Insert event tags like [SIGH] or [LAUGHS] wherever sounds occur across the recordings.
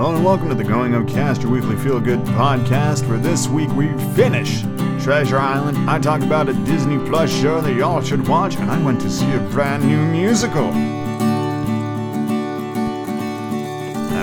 Hello and welcome to the Going Up Cast, your weekly feel good podcast. For this week, we finish Treasure Island. I talk about a Disney Plus show that y'all should watch, and I went to see a brand new musical.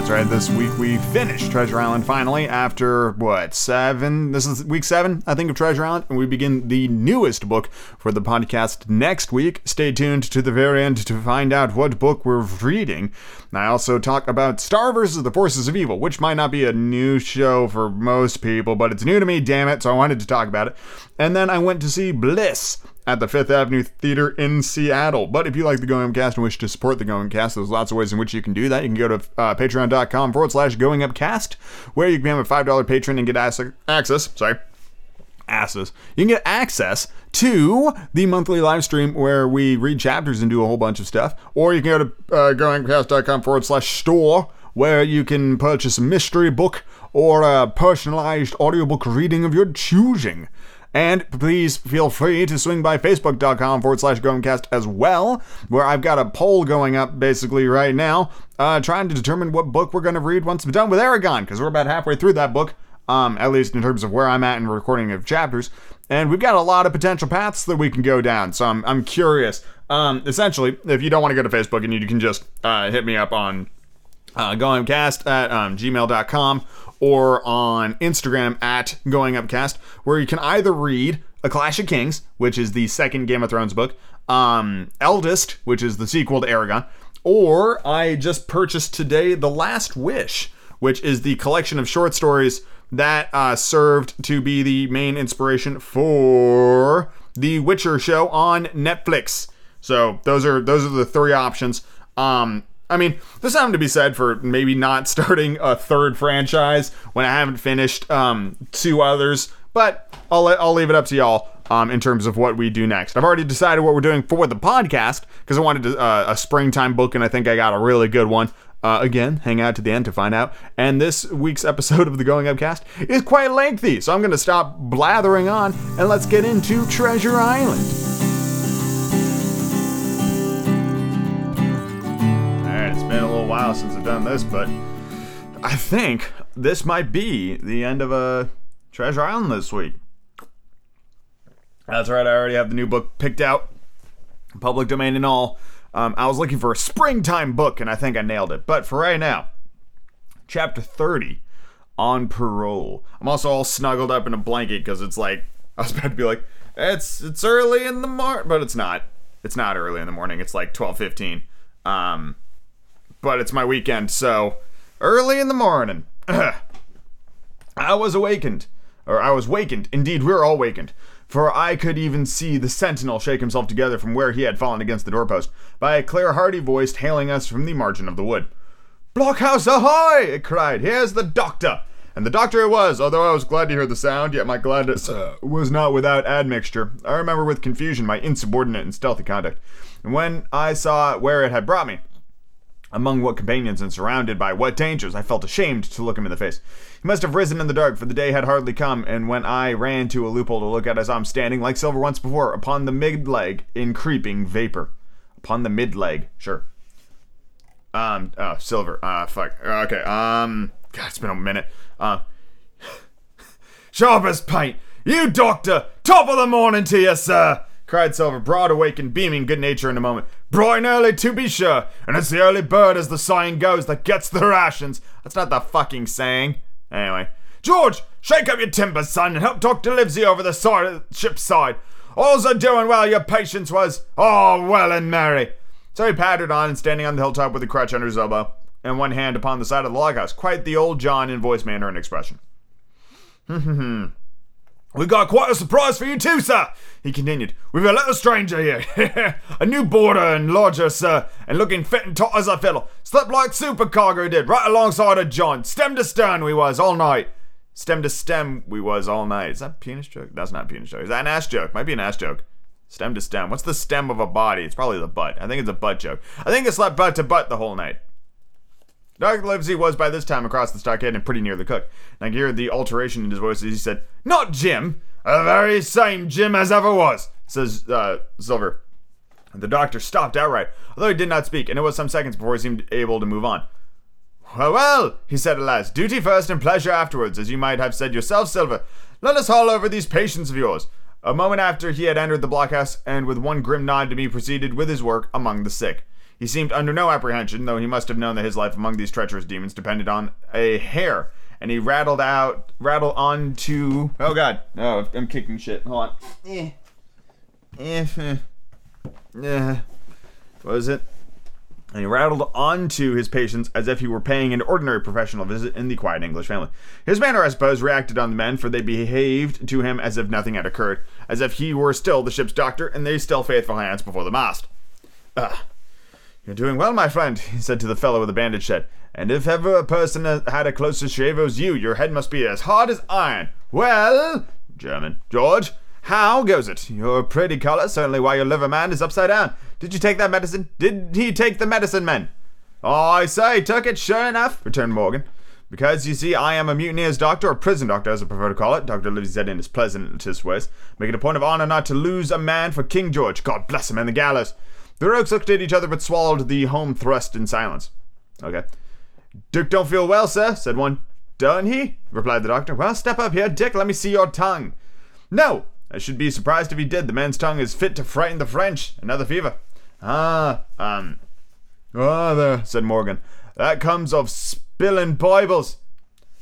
That's right, this week we finished Treasure Island finally after what, seven? This is week seven, I think, of Treasure Island, and we begin the newest book for the podcast next week. Stay tuned to the very end to find out what book we're reading. I also talk about Star vs. the Forces of Evil, which might not be a new show for most people, but it's new to me, damn it, so I wanted to talk about it. And then I went to see Bliss at the Fifth Avenue Theater in Seattle. But if you like the Going Up Cast and wish to support the Going Up Cast, there's lots of ways in which you can do that. You can go to uh, patreon.com forward slash Going Up Cast, where you can become a $5 patron and get access. Sorry. Asses. You can get access to the monthly live stream where we read chapters and do a whole bunch of stuff. Or you can go to uh, goingcast.com forward slash store where you can purchase a mystery book or a personalized audiobook reading of your choosing. And please feel free to swing by facebook.com forward slash goingcast as well, where I've got a poll going up basically right now, uh, trying to determine what book we're going to read once we're done with Eragon, because we're about halfway through that book, um, at least in terms of where I'm at in recording of chapters. And we've got a lot of potential paths that we can go down, so I'm, I'm curious. Um, essentially, if you don't want to go to Facebook and you can just uh, hit me up on uh, at um, gmail.com or on Instagram at Going Upcast, where you can either read A Clash of Kings, which is the second Game of Thrones book, um, Eldest, which is the sequel to Eragon, or I just purchased today The Last Wish, which is the collection of short stories that uh, served to be the main inspiration for the Witcher show on Netflix. So those are those are the three options. Um, I mean, there's something to be said for maybe not [LAUGHS] starting a third franchise when I haven't finished um, two others, but I'll, I'll leave it up to y'all um, in terms of what we do next. I've already decided what we're doing for the podcast because I wanted to, uh, a springtime book, and I think I got a really good one. Uh, again, hang out to the end to find out. And this week's episode of the Going Upcast is quite lengthy, so I'm going to stop blathering on and let's get into Treasure Island. While since I've done this, but I think this might be the end of a Treasure Island this week. That's right, I already have the new book picked out, public domain and all. Um, I was looking for a springtime book, and I think I nailed it. But for right now, chapter 30 on parole. I'm also all snuggled up in a blanket because it's like I was about to be like, it's it's early in the morning, but it's not. It's not early in the morning. It's like 12:15. Um, but it's my weekend, so early in the morning. [CLEARS THROAT] I was awakened, or I was wakened. Indeed, we were all wakened, for I could even see the sentinel shake himself together from where he had fallen against the doorpost, by a clear, hearty voice hailing us from the margin of the wood. Blockhouse ahoy! it cried. Here's the doctor! And the doctor it was, although I was glad to hear the sound, yet my gladness uh, was not without admixture. I remember with confusion my insubordinate and stealthy conduct. And when I saw where it had brought me, among what companions and surrounded by what dangers, I felt ashamed to look him in the face. He must have risen in the dark, for the day had hardly come, and when I ran to a loophole to look at, I saw him standing, like Silver once before, upon the mid leg in creeping vapor. Upon the mid leg, sure. Um, oh, Silver. Uh, fuck. Okay, um, God, it's been a minute. Uh, [LAUGHS] sharp as paint. You doctor! Top of the morning to you, sir! Cried Silver, broad awake and beaming good nature in a moment. Bright early, to be sure, and it's the early bird, as the saying goes, that gets the rations. That's not the fucking saying. Anyway. George, shake up your timber, son, and help Dr. Livesey over the side ship's side. All's a doing well your patience was. Oh, well and merry. So he pattered on, and standing on the hilltop with a crutch under his elbow, and one hand upon the side of the loghouse, quite the old John in voice, manner, and expression. [LAUGHS] Hmm, hmm, hmm. We've got quite a surprise for you too, sir, he continued. We've a little stranger here. [LAUGHS] a new boarder and lodger, sir, and looking fit and taut as a fiddle. Slept like supercargo did, right alongside of John. Stem to stern we was all night. Stem to stem we was all night. Is that a penis joke? That's not a penis joke. Is that an ass joke? Might be an ass joke. Stem to stem. What's the stem of a body? It's probably the butt. I think it's a butt joke. I think it slept butt to butt the whole night. Dr. Livesey was by this time across the stockade and pretty near the cook. I could hear the alteration in his voice as he said, Not Jim! The very same Jim as ever was, says uh, Silver. The doctor stopped outright, although he did not speak, and it was some seconds before he seemed able to move on. Well, well, he said at last, duty first and pleasure afterwards, as you might have said yourself, Silver. Let us haul over these patients of yours. A moment after he had entered the blockhouse, and with one grim nod to me proceeded with his work among the sick. He seemed under no apprehension, though he must have known that his life among these treacherous demons depended on a hair. And he rattled out, rattled on to. Oh God! Oh, I'm kicking shit. Hold on. Eh. Eh. eh. Yeah. was it? And he rattled on to his patients as if he were paying an ordinary professional visit in the quiet English family. His manner, I suppose, reacted on the men, for they behaved to him as if nothing had occurred, as if he were still the ship's doctor and they still faithful hands before the mast. Ah, you're doing well, my friend, he said to the fellow with the bandage head. And if ever a person had a closer shave as you, your head must be as hard as iron. Well, German, George, how goes it? Your pretty color, certainly why your liver man is upside down. Did you take that medicine? Did he take the medicine, men? Oh, I say, took it, sure enough, returned Morgan. Because, you see, I am a mutineer's doctor, or prison doctor, as I prefer to call it, Dr. Livy said in his pleasantest ways, making a point of honor not to lose a man for King George, God bless him, and the gallows. The rogues looked at each other, but swallowed the home thrust in silence. Okay. Dick don't feel well, sir, said one. Don't he? replied the doctor. Well, step up here, Dick, let me see your tongue. No, I should be surprised if he did. The man's tongue is fit to frighten the French. Another fever. Ah, um. Ah, there, said Morgan. That comes of spilling Bibles.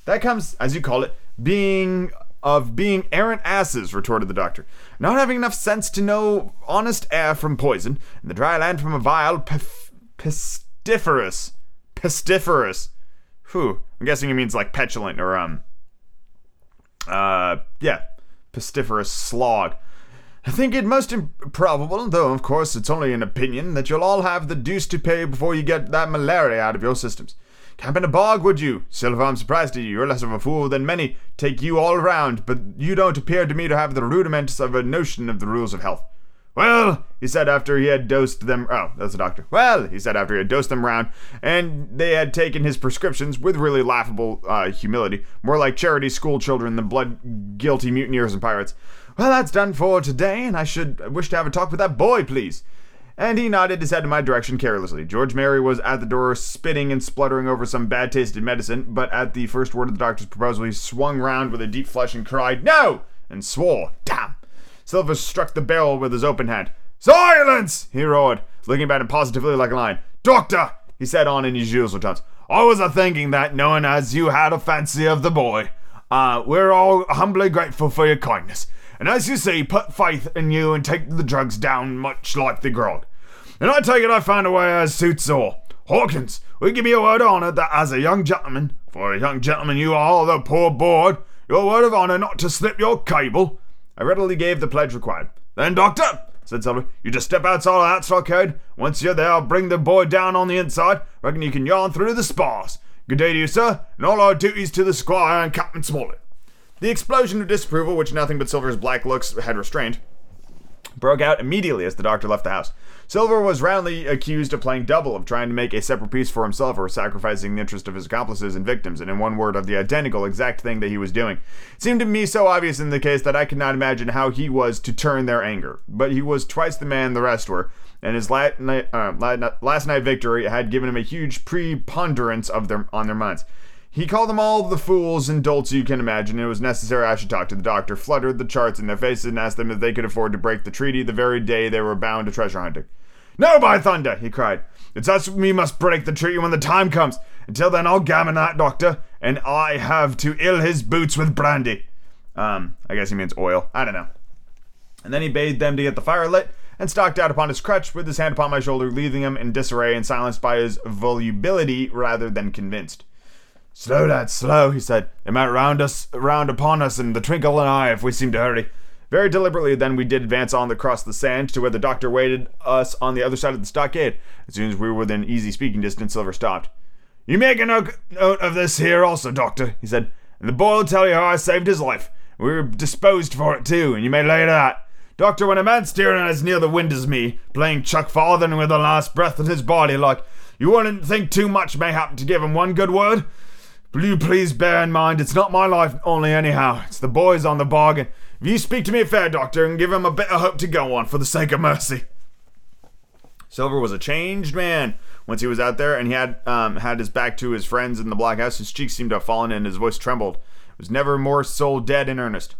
That comes, as you call it, being of being errant asses, retorted the doctor. Not having enough sense to know honest air from poison, and the dry land from a vile pef- pestiferous. Pestiferous. Whew. I'm guessing he means like petulant or, um. Uh, yeah. Pestiferous slog. I think it most improbable, though of course it's only an opinion, that you'll all have the deuce to pay before you get that malaria out of your systems. Camp in a bog, would you? Silver, I'm surprised at you. You're less of a fool than many. Take you all round, but you don't appear to me to have the rudiments of a notion of the rules of health. Well, he said after he had dosed them. Oh, that's the doctor. Well, he said after he had dosed them round, and they had taken his prescriptions with really laughable uh, humility, more like charity school children than blood guilty mutineers and pirates. Well, that's done for today, and I should wish to have a talk with that boy, please. And he nodded his head in my direction carelessly. George Merry was at the door, spitting and spluttering over some bad tasted medicine, but at the first word of the doctor's proposal, he swung round with a deep flush and cried, No! and swore. Damn! Silver struck the barrel with his open hand. Silence! he roared, looking about him positively like a lion. Doctor! he said on in his usual tones. I was a thinking that, knowing as you had a fancy of the boy, uh, we're all humbly grateful for your kindness and as you see, put faith in you and take the drugs down much like the grog. And I take it I found a way as suits all. Hawkins, we give you a word of honour that as a young gentleman, for a young gentleman you are, although poor board, your word of honour not to slip your cable. I readily gave the pledge required. Then, Doctor, said Silver, you just step outside of that stockade. Once you're there, I'll bring the boy down on the inside. Reckon you can yarn through the spars. Good day to you, sir, and all our duties to the squire and Captain Smollett. The explosion of disapproval, which nothing but Silver's black looks had restrained, broke out immediately as the doctor left the house. Silver was roundly accused of playing double, of trying to make a separate piece for himself, or sacrificing the interest of his accomplices and victims, and in one word, of the identical exact thing that he was doing. It seemed to me so obvious in the case that I could not imagine how he was to turn their anger. But he was twice the man the rest were, and his last night, uh, last night victory had given him a huge preponderance of their, on their minds. He called them all the fools and dolts you can imagine. It was necessary I should talk to the doctor, fluttered the charts in their faces, and asked them if they could afford to break the treaty the very day they were bound to treasure hunting. No, by thunder, he cried. It's us we must break the treaty when the time comes. Until then, I'll gammon that doctor, and I have to ill his boots with brandy. Um, I guess he means oil. I don't know. And then he bade them to get the fire lit, and stalked out upon his crutch with his hand upon my shoulder, leaving him in disarray and silenced by his volubility rather than convinced. Slow, lad, slow, he said. They might round us round upon us in the twinkle of an eye if we seem to hurry. Very deliberately, then, we did advance on across the sand to where the doctor waited us on the other side of the stockade. As soon as we were within easy speaking distance, Silver stopped. You make a note of this here also, doctor, he said. And the boy'll tell you how I saved his life. We were disposed for it too, and you may lay to that. Doctor, when a man's steering as near the wind as me, playing chuck farthing with the last breath in his body, like, you wouldn't think too much may happen to give him one good word? Will you please bear in mind it's not my life only anyhow, it's the boy's on the bargain. If you speak to me fair, doctor, and give him a bit of hope to go on for the sake of mercy. Silver was a changed man once he was out there, and he had um, had his back to his friends in the black house. His cheeks seemed to have fallen, and his voice trembled. It was never more soul dead in earnest.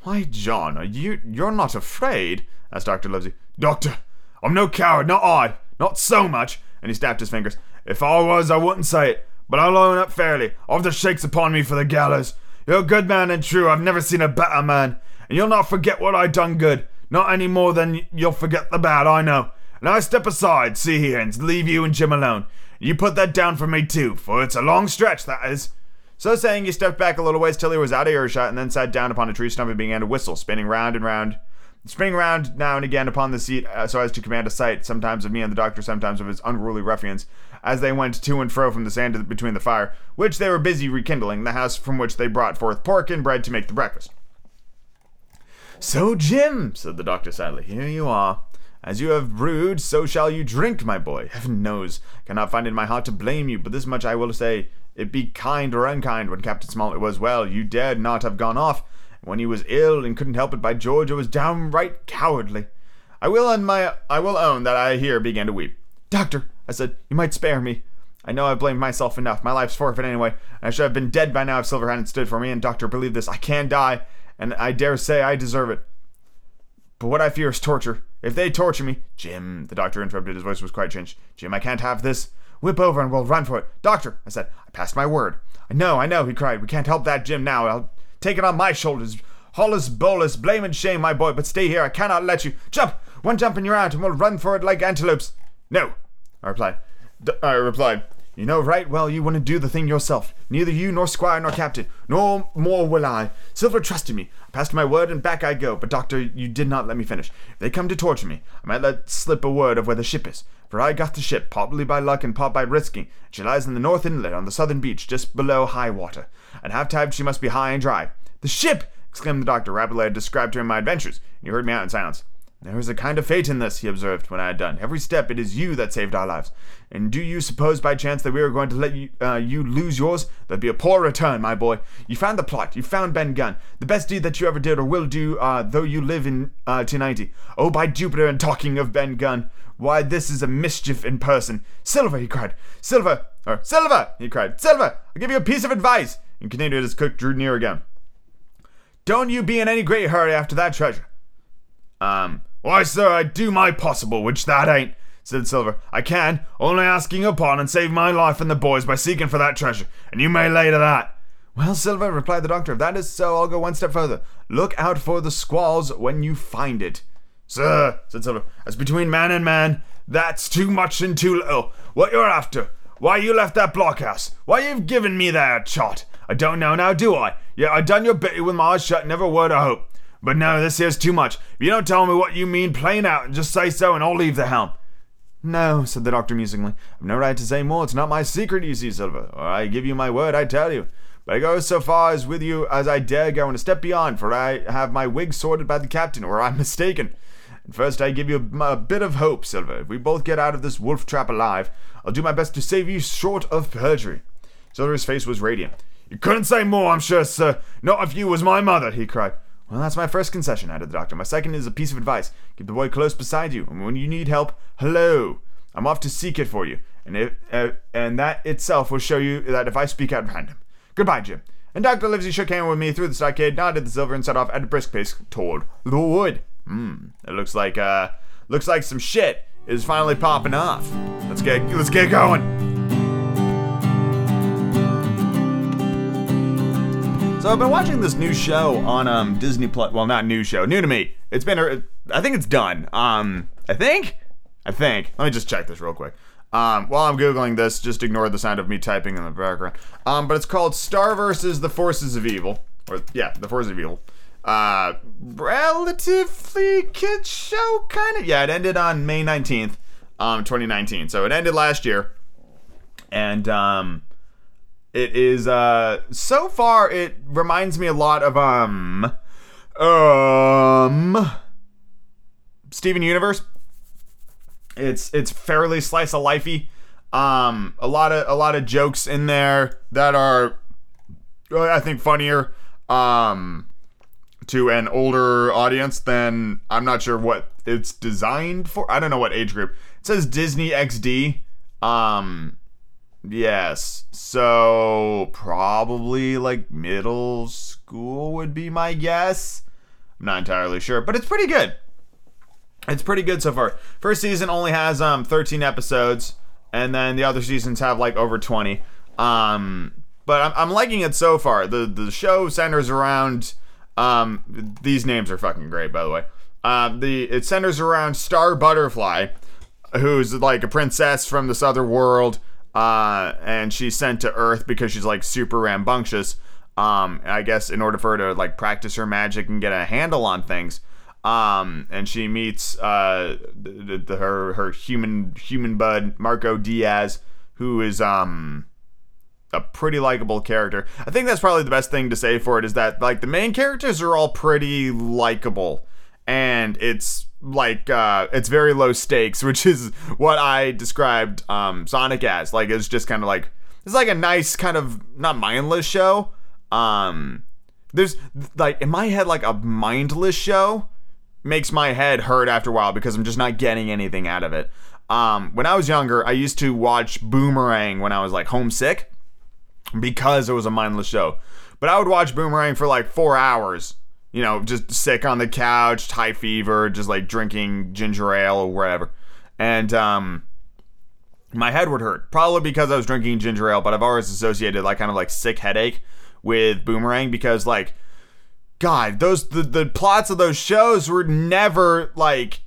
Why, John, are you you're not afraid? asked Doctor Livesey. Doctor, I'm no coward, not I, not so much. And he snapped his fingers. If I was, I wouldn't say it, but I'll own up fairly. The shakes upon me for the gallows. You're a good man and true. I've never seen a better man, and you'll not forget what I done good. Not any more than you'll forget the bad. I know. Now step aside, see here, and leave you and Jim alone. You put that down for me too, for it's a long stretch, that is. So saying, he stepped back a little ways till he was out of earshot, and then sat down upon a tree stump and began to whistle, spinning round and round, spinning round now and again upon the seat uh, so as to command a sight, sometimes of me and the doctor, sometimes of his unruly ruffians, as they went to and fro from the sand between the fire, which they were busy rekindling, the house from which they brought forth pork and bread to make the breakfast. So, Jim, said the doctor sadly, here you are. As you have brewed, so shall you drink, my boy. Heaven knows, I cannot find in my heart to blame you, but this much I will say: it be kind or unkind, when Captain Smollett was well, you dared not have gone off. When he was ill and couldn't help it, by George, it was downright cowardly. I will own my I will own that I here began to weep. Doctor, I said, you might spare me. I know I blamed myself enough. My life's forfeit anyway, and I should have been dead by now if Silver hadn't stood for me. And doctor, believe this, I can die, and I dare say I deserve it. But what I fear is torture. If they torture me, Jim, the doctor interrupted. His voice was quite changed. Jim, I can't have this. Whip over and we'll run for it. Doctor, I said, I passed my word. I know, I know, he cried. We can't help that, Jim, now. I'll take it on my shoulders. Hollis bolus, blame and shame, my boy, but stay here. I cannot let you. Jump! One jump and you're out, and we'll run for it like antelopes. No, I replied. D- I replied. You know right well you wouldn't do the thing yourself. Neither you nor Squire nor Captain, nor more will I. Silver trusted me. I passed my word and back I go. But doctor, you did not let me finish. If they come to torture me, I might let slip a word of where the ship is. For I got the ship, partly by luck and part by risking. She lies in the north inlet on the southern beach, just below high water. At half tide she must be high and dry. The ship! exclaimed the doctor rapidly. I described to him my adventures, and he heard me out in silence. There is a kind of fate in this, he observed, when I had done. Every step it is you that saved our lives. And do you suppose by chance that we are going to let you, uh, you lose yours? That'd be a poor return, my boy. You found the plot. You found Ben Gunn. The best deed that you ever did or will do, uh, though you live in uh, 290. Oh, by Jupiter, and talking of Ben Gunn, why, this is a mischief in person. Silver, he cried. Silver, or Silver, he cried. Silver, I'll give you a piece of advice. And continued as Cook drew near again. Don't you be in any great hurry after that treasure. Um, why, sir, I do my possible, which that ain't, said Silver. I can, only asking upon and save my life and the boys by seeking for that treasure, and you may lay to that. Well, Silver, replied the doctor, if that is so, I'll go one step further. Look out for the squalls when you find it. Sir, said Silver, as between man and man, that's too much and too little. What you're after? Why you left that blockhouse? Why you've given me that shot? I don't know now, do I? Yeah, I done your bit with my eyes shut, never a word of hope. But no, this here's too much. If you don't tell me what you mean plain out, and just say so, and I'll leave the helm. No, said the doctor musingly. I've no right to say more. It's not my secret, you see, Silver. Or I give you my word, I tell you. But I go so far as with you as I dare go, and a step beyond, for I have my wig sorted by the captain, or I'm [LAUGHS] mistaken. And first, I give you a, a bit of hope, Silver. If we both get out of this wolf trap alive, I'll do my best to save you short of perjury. Silver's face was radiant. You couldn't say more, I'm sure, sir. Not if you was my mother, he cried. Well, that's my first concession, added the doctor. My second is a piece of advice. Keep the boy close beside you, and when you need help, hello. I'm off to seek it for you, and if, uh, and that itself will show you that if I speak out random. Goodbye, Jim. And Dr. Livesey shook hands with me through the stockade, nodded the silver, and set off at a brisk pace toward the wood. Hmm. It looks like uh, looks like some shit is finally popping off. Let's get let's get going. So I've been watching this new show on um Disney Plus. Well, not new show, new to me. It's been, I think it's done. Um, I think, I think. Let me just check this real quick. Um, while I'm googling this, just ignore the sound of me typing in the background. Um, but it's called Star versus the Forces of Evil, or yeah, the Forces of Evil. Uh, relatively kid show, kind of. Yeah, it ended on May 19th, um, 2019. So it ended last year, and um it is uh so far it reminds me a lot of um um Steven Universe. It's it's fairly slice of lifey. Um a lot of a lot of jokes in there that are I think funnier. Um to an older audience, than I'm not sure what it's designed for. I don't know what age group. It says Disney XD. Um, yes. So probably like middle school would be my guess. I'm not entirely sure, but it's pretty good. It's pretty good so far. First season only has um 13 episodes, and then the other seasons have like over 20. Um, but I'm, I'm liking it so far. The the show centers around um these names are fucking great by the way. Uh, the it centers around Star Butterfly, who's like a princess from this other world, uh, and she's sent to Earth because she's like super rambunctious. Um, I guess in order for her to like practice her magic and get a handle on things. Um, and she meets uh the, the, her her human human bud Marco Diaz, who is um a pretty likable character. I think that's probably the best thing to say for it is that like the main characters are all pretty likable and it's like uh it's very low stakes, [LAUGHS] which is what I described um Sonic as. Like it's just kind of like it's like a nice kind of not mindless show. Um there's like in my head like a mindless show makes my head hurt after a while because I'm just not getting anything out of it. Um, when I was younger, I used to watch Boomerang when I was like homesick because it was a mindless show. But I would watch Boomerang for like four hours, you know, just sick on the couch, high fever, just like drinking ginger ale or whatever. And um, my head would hurt, probably because I was drinking ginger ale, but I've always associated like kind of like sick headache with Boomerang because like, God, those the, the plots of those shows were never like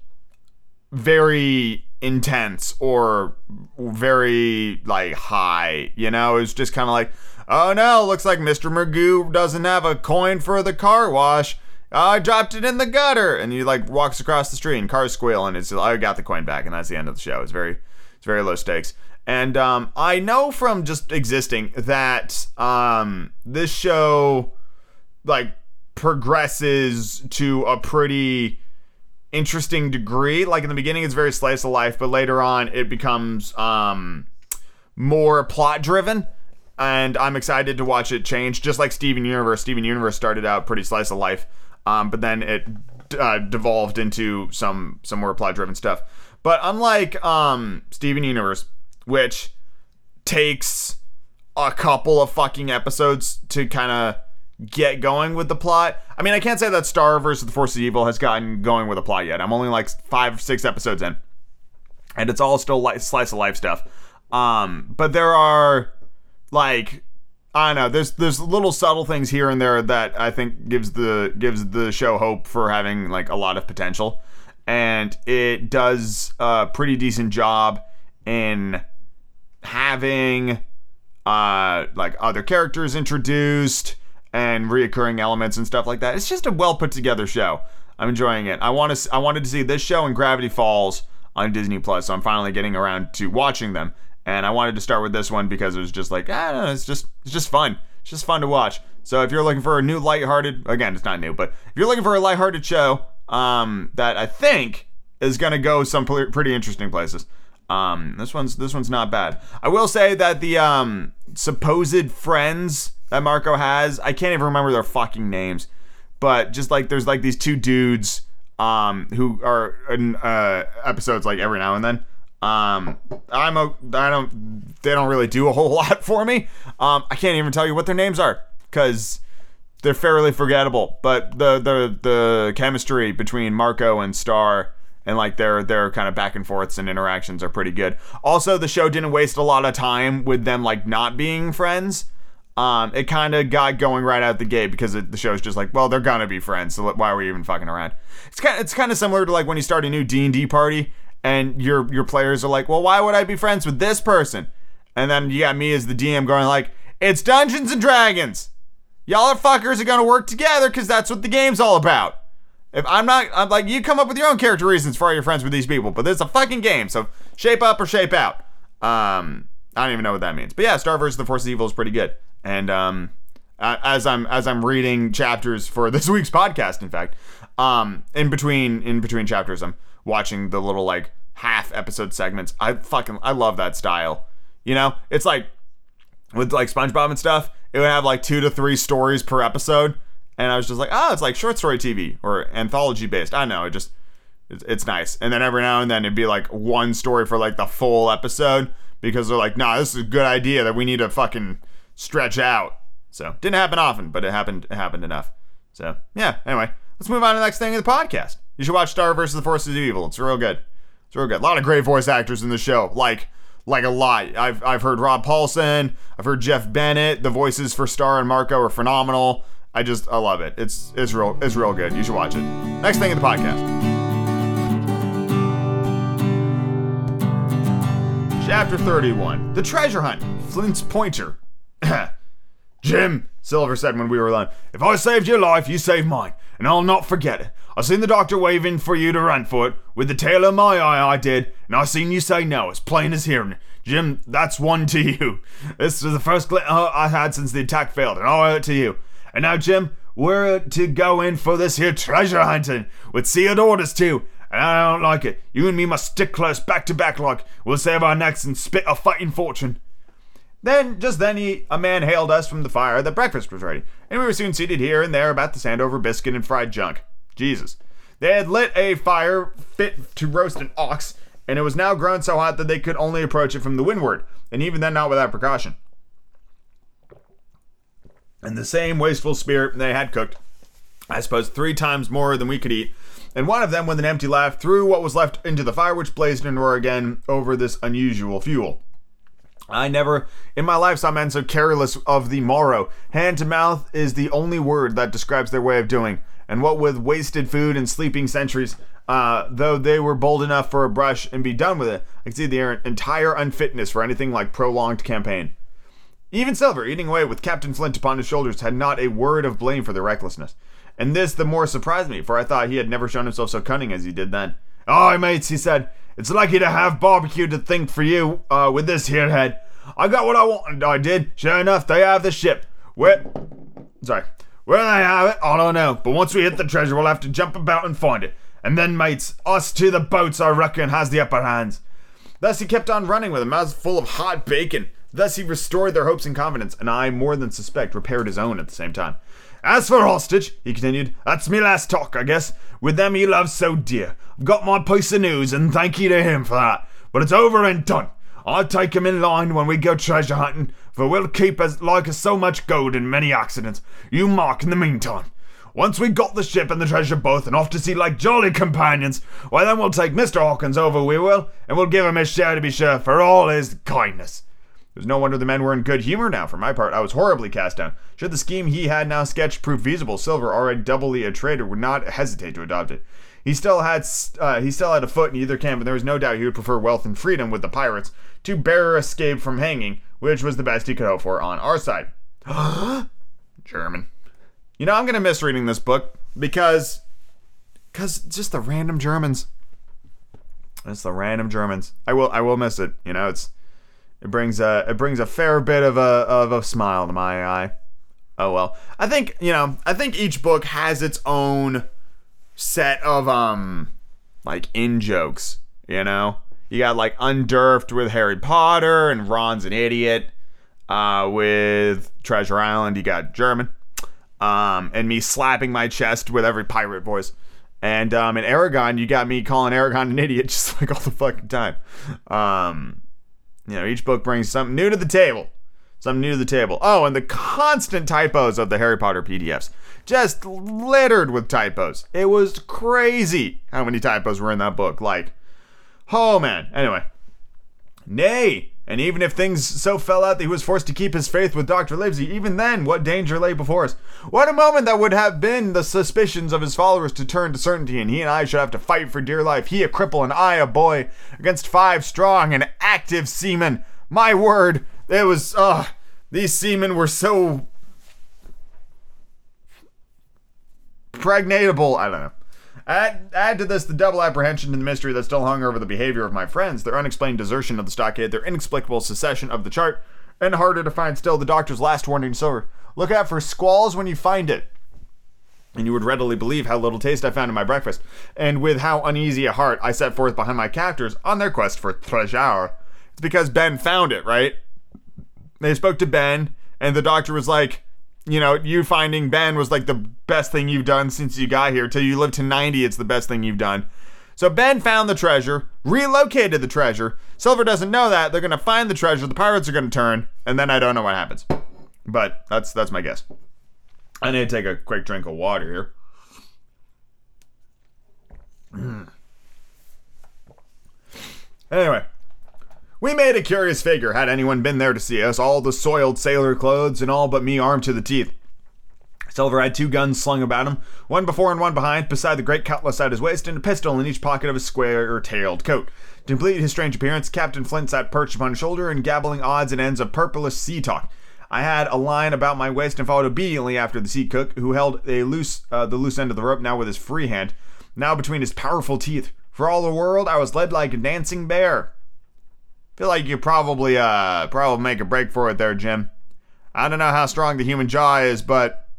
very intense or very like high. You know, it's just kind of like, oh no, looks like Mr. Magoo doesn't have a coin for the car wash. I dropped it in the gutter, and he like walks across the street, and cars squeal, and it's I got the coin back, and that's the end of the show. It's very, it's very low stakes. And um, I know from just existing that um, this show like progresses to a pretty interesting degree. Like in the beginning, it's very slice of life, but later on, it becomes um, more plot driven. And I'm excited to watch it change. Just like Steven Universe, Steven Universe started out pretty slice of life, um, but then it uh, devolved into some some more plot driven stuff. But unlike um, Steven Universe, which takes a couple of fucking episodes to kind of get going with the plot. I mean, I can't say that Star versus the Force of Evil has gotten going with a plot yet. I'm only like five, six episodes in, and it's all still like slice of life stuff. Um, but there are like I don't know. There's there's little subtle things here and there that I think gives the gives the show hope for having like a lot of potential, and it does a pretty decent job in having uh like other characters introduced and reoccurring elements and stuff like that. It's just a well put together show. I'm enjoying it. I want to. I wanted to see this show and Gravity Falls on Disney Plus, so I'm finally getting around to watching them. And I wanted to start with this one because it was just like, I don't know, it's just it's just fun. It's just fun to watch. So if you're looking for a new lighthearted, again, it's not new, but if you're looking for a lighthearted show, um, that I think is gonna go some pretty interesting places. Um, this one's this one's not bad. I will say that the um supposed friends that Marco has. I can't even remember their fucking names, but just like there's like these two dudes um who are in uh episodes like every now and then. Um, I'm a I don't they don't really do a whole [LAUGHS] lot for me. Um, I can't even tell you what their names are because they're fairly forgettable. But the the the chemistry between Marco and Star and like their their kind of back and forths and interactions are pretty good. Also, the show didn't waste a lot of time with them like not being friends um, it kind of got going right out the gate because it, the show's just like, well, they're gonna be friends, so why are we even fucking around? It's kind, it's kind of similar to like when you start a new D and D party and your your players are like, well, why would I be friends with this person? And then you got me as the DM going like, it's Dungeons and Dragons. Y'all are fuckers are gonna work together because that's what the game's all about. If I'm not, I'm like, you come up with your own character reasons for all your friends with these people, but it's a fucking game, so shape up or shape out. Um, I don't even know what that means, but yeah, Star vs. the Force of Evil is pretty good. And um, as I'm as I'm reading chapters for [LAUGHS] this week's podcast, in fact, um, in between in between chapters, I'm watching the little like half episode segments. I fucking I love that style. You know, it's like with like SpongeBob and stuff. It would have like two to three stories per episode, and I was just like, oh, it's like short story TV or anthology based. I know, it just it's, nice. And then every now and then it'd be like one story for like the full episode because they're like, nah, this is a good idea that we need to fucking stretch out. So didn't happen often, but it happened. It happened enough. So yeah. Anyway, let's move on to the next thing in the podcast. You should watch Star versus the Forces of Evil. It's real good. It's real good. A lot of great voice actors in the show. Like like a lot. I've I've heard Rob Paulsen. I've heard Jeff Bennett. The voices for Star and Marco are phenomenal. I just I love it. It's it's real it's real good. You should watch it. Next thing in the podcast. Chapter 31 The Treasure Hunt, Flint's Pointer. [COUGHS] Jim, Silver said when we were alone, if I saved your life, you saved mine, and I'll not forget it. I seen the doctor waving for you to run for it. With the tail of my eye, I did, and I seen you say no, as plain as hearing. Jim, that's one to [LAUGHS] you. This was the first glint uh, I had since the attack failed, and I owe it to you. And now, Jim, we're to go in for this here treasure hunting with sealed orders too. And I don't like it. You and me must stick close back to back like we'll save our necks and spit a fighting fortune. Then, just then, he, a man hailed us from the fire that breakfast was ready, and we were soon seated here and there about the Sandover biscuit and fried junk. Jesus. They had lit a fire fit to roast an ox, and it was now grown so hot that they could only approach it from the windward, and even then not without precaution. In the same wasteful spirit, they had cooked, I suppose, three times more than we could eat, and one of them, with an empty laugh, threw what was left into the fire, which blazed and roared again over this unusual fuel. I never in my life saw men so careless of the morrow. Hand to mouth is the only word that describes their way of doing. And what with wasted food and sleeping centuries, uh, though they were bold enough for a brush and be done with it, I could see their entire unfitness for anything like prolonged campaign. Even Silver, eating away with Captain Flint upon his shoulders, had not a word of blame for their recklessness. And this the more surprised me, for I thought he had never shown himself so cunning as he did then. Aye, mates, he said, it's lucky to have barbecue to think for you, uh, with this here head. I got what I wanted, I did. Sure enough, they have the ship. Where, sorry, where they have it, I don't know. But once we hit the treasure, we'll have to jump about and find it. And then, mates, us to the boats, I reckon, has the upper hands. Thus he kept on running with a mouth full of hot bacon. Thus he restored their hopes and confidence, and I more than suspect repaired his own at the same time. As for hostage, he continued, that's me last talk, I guess. With them he loves so dear. I've got my piece of news, and thank you to him for that. But it's over and done. I'll take him in line when we go treasure hunting, for we'll keep as like as so much gold in many accidents. You mark in the meantime. Once we got the ship and the treasure both and off to sea like jolly companions, why then we'll take Mr. Hawkins over, we will, and we'll give him his share to be sure for all his kindness. It was no wonder the men were in good humor now. For my part, I was horribly cast down. Should the scheme he had now sketched prove feasible, Silver, already doubly a traitor, would not hesitate to adopt it. He still had uh, he still had a foot in either camp, and there was no doubt he would prefer wealth and freedom with the pirates to bearer escape from hanging, which was the best he could hope for on our side. [GASPS] German. You know, I'm gonna miss reading this book because, because just the random Germans. It's the random Germans. I will I will miss it. You know, it's it brings a it brings a fair bit of a of a smile to my eye. Oh well. I think, you know, I think each book has its own set of um like in jokes, you know? You got like Undurfed with Harry Potter and Ron's an idiot. Uh, with Treasure Island, you got German. Um, and me slapping my chest with every pirate voice. And um, in Eragon, you got me calling Eragon an idiot [LAUGHS] just like all the fucking time. Um, you know, each book brings something new to the table. Something new to the table. Oh, and the constant typos of the Harry Potter PDFs. Just littered with typos. It was crazy how many typos were in that book. Like, oh man. Anyway. Nay, and even if things so fell out that he was forced to keep his faith with Dr. Livesey, even then, what danger lay before us? What a moment that would have been the suspicions of his followers to turn to certainty, and he and I should have to fight for dear life, he a cripple and I a boy, against five strong and active seamen. My word, it was, ugh, these seamen were so pregnatable. I don't know. Add, add to this the double apprehension and the mystery that still hung over the behavior of my friends, their unexplained desertion of the stockade, their inexplicable secession of the chart, and harder to find still the doctor's last warning silver. Look out for squalls when you find it. And you would readily believe how little taste I found in my breakfast, and with how uneasy a heart I set forth behind my captors on their quest for treasure. It's because Ben found it, right? They spoke to Ben, and the doctor was like, you know, you finding Ben was like the best thing you've done since you got here. Till you live to 90, it's the best thing you've done. So Ben found the treasure, relocated the treasure. Silver doesn't know that. They're gonna find the treasure. The pirates are gonna turn, and then I don't know what happens. But that's that's my guess. I need to take a quick drink of water here. [CLEARS THROAT] Anyway, we made a curious figure had anyone been there to see us, all the soiled sailor clothes and all but me armed to the teeth. Silver had two guns slung about him, one before and one behind, beside the great cutlass at his waist, and a pistol in each pocket of his square tailed coat. To complete his strange appearance, Captain Flint sat perched upon his shoulder and gabbling odds and ends of purplish sea talk. I had a line about my waist and followed obediently after the sea cook, who held a loose uh, the loose end of the rope now with his free hand, now between his powerful teeth. For all the world, I was led like a dancing bear. Feel like you probably uh probably make a break for it there, Jim. I don't know how strong the human jaw is, but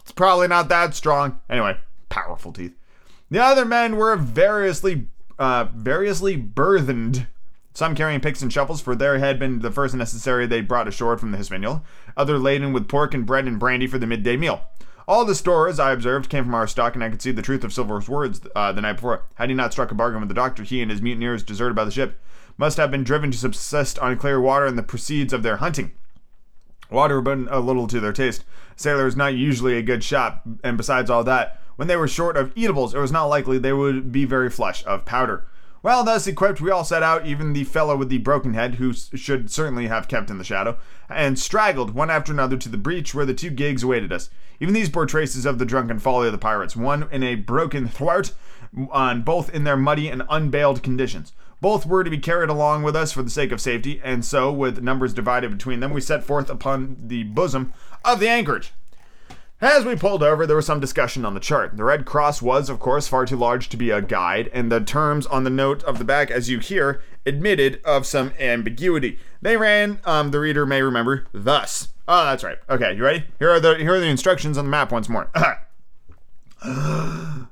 it's probably not that strong. Anyway, powerful teeth. The other men were variously uh variously burthened. Some carrying picks and shovels, for there had been the first necessary they brought ashore from the Hispaniola. Other laden with pork and bread and brandy for the midday meal. All the stores, I observed, came from our stock, and I could see the truth of Silver's words uh, the night before. Had he not struck a bargain with the doctor, he and his mutineers, deserted by the ship, must have been driven to subsist on clear water and the proceeds of their hunting. Water but a little to their taste. Sailor is not usually a good shot, and besides all that, when they were short of eatables, it was not likely they would be very flush of powder. Well, thus equipped, we all set out, even the fellow with the broken head, who should certainly have kept in the shadow, and straggled one after another to the breach where the two gigs awaited us. Even these bore traces of the drunken folly of the pirates, one in a broken thwart, on both in their muddy and unbaled conditions. Both were to be carried along with us for the sake of safety, and so, with numbers divided between them, we set forth upon the bosom of the anchorage. As we pulled over, there was some discussion on the chart. The Red Cross was, of course, far too large to be a guide, and the terms on the note of the back, as you hear, admitted of some ambiguity. They ran, um, the reader may remember, thus. Oh, that's right. Okay, you ready? Here are the here are the instructions on the map once more. [CLEARS THROAT] [GASPS] [GASPS]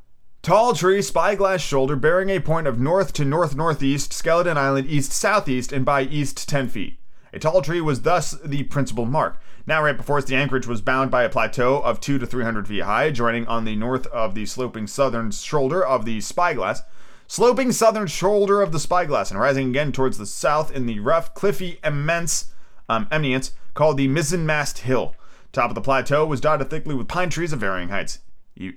Tall tree, spyglass shoulder, bearing a point of north to north northeast, Skeleton Island east southeast, and by east 10 feet. A tall tree was thus the principal mark. Now, right before us, the anchorage was bound by a plateau of two to three hundred feet high, joining on the north of the sloping southern shoulder of the spyglass, sloping southern shoulder of the spyglass, and rising again towards the south in the rough, cliffy, immense um, eminence called the mizzenmast hill. Top of the plateau was dotted thickly with pine trees of varying heights.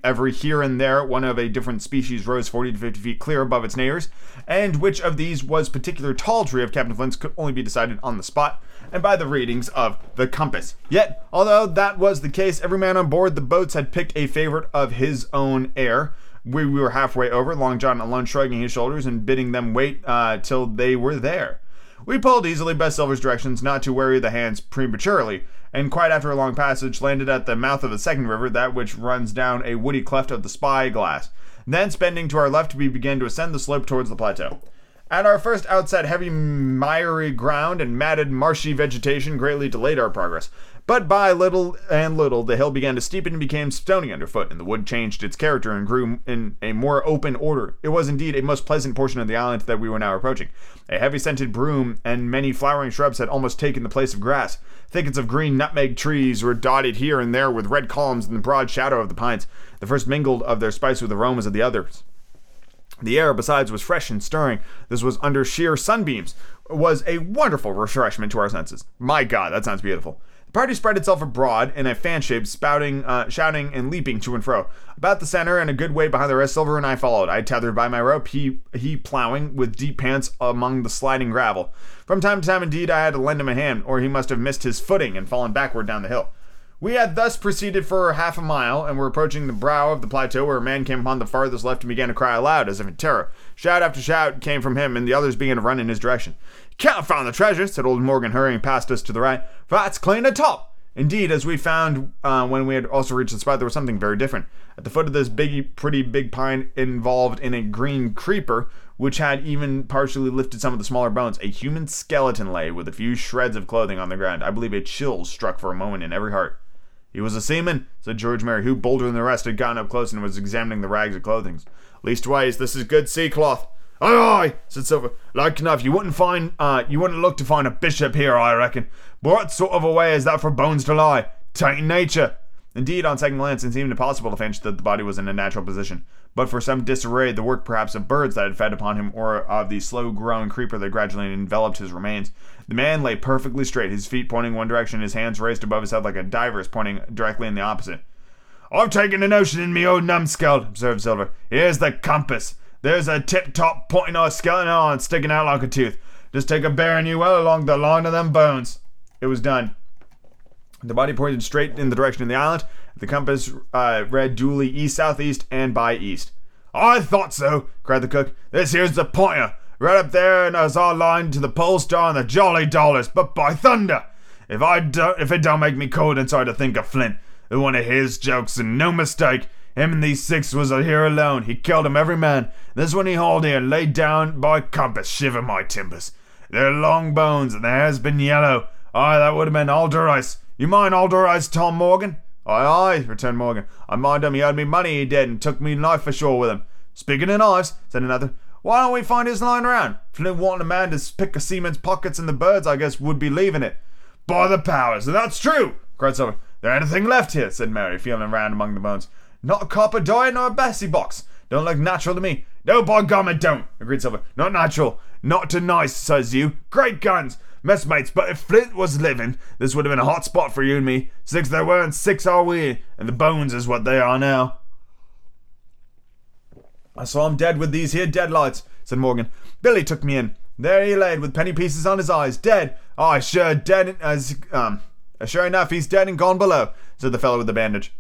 Every here and there, one of a different species rose 40 to 50 feet clear above its neighbors, and which of these was particular tall tree of Captain Flint's could only be decided on the spot and by the readings of the compass. Yet, although that was the case, every man on board the boats had picked a favorite of his own air. We, we were halfway over, Long John alone shrugging his shoulders and bidding them wait uh, till they were there. We pulled easily by Silver's directions not to weary the hands prematurely, and quite after a long passage landed at the mouth of the second river, that which runs down a woody cleft of the spyglass. Then, bending to our left, we began to ascend the slope towards the plateau. At our first outset, heavy miry ground and matted marshy vegetation greatly delayed our progress. But by little and little, the hill began to steepen and became stony underfoot, and the wood changed its character and grew in a more open order. It was indeed a most pleasant portion of the island that we were now approaching. A heavy scented broom and many flowering shrubs had almost taken the place of grass. Thickets of green nutmeg trees were dotted here and there with red columns in the broad shadow of the pines. The first mingled of their spice with the aromas of the others. The air, besides, was fresh and stirring. This was under sheer sunbeams. It was a wonderful refreshment to our senses. My God, that sounds beautiful. The party spread itself abroad in a fan shape, spouting, uh, shouting, and leaping to and fro. About the center and a good way behind the rest, Silver and I followed. I tethered by my rope, he he plowing with deep pants among the sliding gravel. From time to time, indeed, I had to lend him a hand, or he must have missed his footing and fallen backward down the hill. We had thus proceeded for half a mile, and were approaching the brow of the plateau where a man came upon the farthest left and began to cry aloud, as if in terror. Shout after shout came from him, and the others began to run in his direction. Confound the treasure, said old Morgan, hurrying past us to the right. That's clean atop. Indeed, as we found uh, when we had also reached the spot, there was something very different. At the foot of this big, pretty big pine, involved in a green creeper, which had even partially lifted some of the smaller bones, a human skeleton lay with a few shreds of clothing on the ground. I believe a chill struck for a moment in every heart. He was a seaman, said George Merry, who, bolder than the rest, had gone up close and was examining the rags of clothing. Leastways, this is good sea cloth. Aye, aye, said Silver. Like enough, you wouldn't find, uh, you wouldn't look to find a bishop here, I reckon. But what sort of a way is that for bones to lie? Titan nature. Indeed, on second glance, it seemed impossible to fancy that the body was in a natural position. But for some disarray, the work perhaps of birds that had fed upon him, or of the slow growing creeper that gradually enveloped his remains, the man lay perfectly straight, his feet pointing one direction, his hands raised above his head like a diver's pointing directly in the opposite. I've taken a notion in me old numbskull, observed Silver. Here's the compass. There's a tip top pointing our skeleton on sticking out like a tooth. Just take a bearing you well along the line of them bones. It was done. The body pointed straight in the direction of the island. The compass uh, read duly east southeast and by east. I thought so, cried the cook. This here's the pointer. Right up there and as our line to the pole star and the jolly dollars. But by thunder! If I don't if it don't make me cold inside to think of Flint, one of his jokes and no mistake. Him and these six was here alone. He killed 'em every man. This one he hauled here, laid down by compass, shiver my timbers. They're long bones, and their hair's been yellow. Aye, that would have been Allardyce. You mind Allardyce, Tom Morgan? Aye, aye, returned Morgan. I mind him. He owed me money, he did, and took me knife ashore with him. Speaking of knives, said another, why don't we find his lying around? Flint wanting a man to pick a seaman's pockets, and the birds, I guess, would be leaving it. By the powers, that's true, cried Silver. There anything left here, said Merry, feeling round among the bones. Not a copper diet nor a Bessie box. Don't look natural to me. No, by gum, don't, agreed Silver. Not natural. Not too nice, says you. Great guns. Messmates, but if Flint was living, this would have been a hot spot for you and me. Six there were, and six are we, and the bones is what they are now. I saw him dead with these here deadlights, said Morgan. Billy took me in. There he laid, with penny pieces on his eyes, dead. Aye, sure, dead as um. Sure enough, he's dead and gone below, said the fellow with the bandage.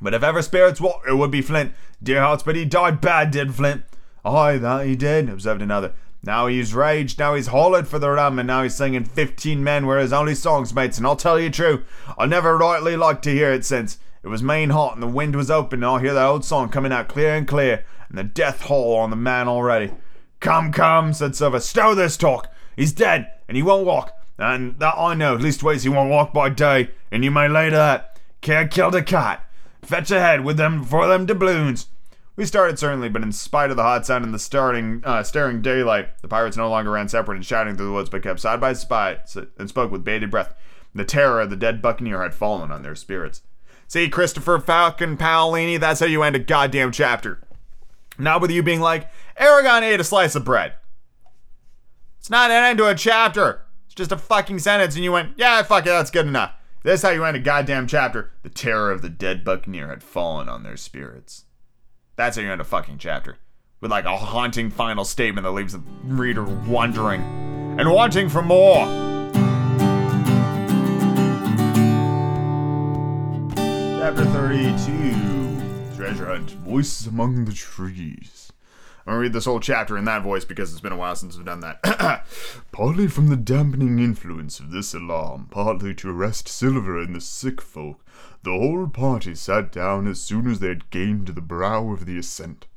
But if ever spirits walk, it would be Flint. Dear hearts, but he died bad, did Flint. Aye, that he did, observed another. Now he's raged, now he's hollered for the rum, and now he's singing fifteen men were his only songs, mates, and I'll tell you true, I never rightly liked to hear it since. It was main hot and the wind was open, and I'll hear that old song coming out clear and clear, and the death howl on the man already. Come, come, said Silver, stow this talk. He's dead, and he won't walk, and that I know, leastways he won't walk by day, and you may lay to that. Can't kill cat. Fetch ahead with them for them doubloons. We started certainly, but in spite of the hot sun and the starting, uh, staring daylight, the pirates no longer ran separate and shouting through the woods, but kept side by side and spoke with bated breath. The terror of the dead buccaneer had fallen on their spirits. See, Christopher Falcon Paolini, that's how you end a goddamn chapter. Not with you being like, Eragon ate a slice of bread. It's not an end to a chapter. It's just a fucking sentence, and you went, yeah, fuck it, that's good enough. That's how you end a goddamn chapter. The terror of the dead buccaneer had fallen on their spirits. That's how you end a fucking chapter. With like a haunting final statement that leaves the reader wondering and wanting for more. Chapter 32 Treasure Hunt Voices Among the Trees. I'm gonna read this whole chapter in that voice because it's been a while since I've done that. [COUGHS] partly from the dampening influence of this alarm, partly to arrest Silver and the sick folk, the whole party sat down as soon as they had gained the brow of the ascent,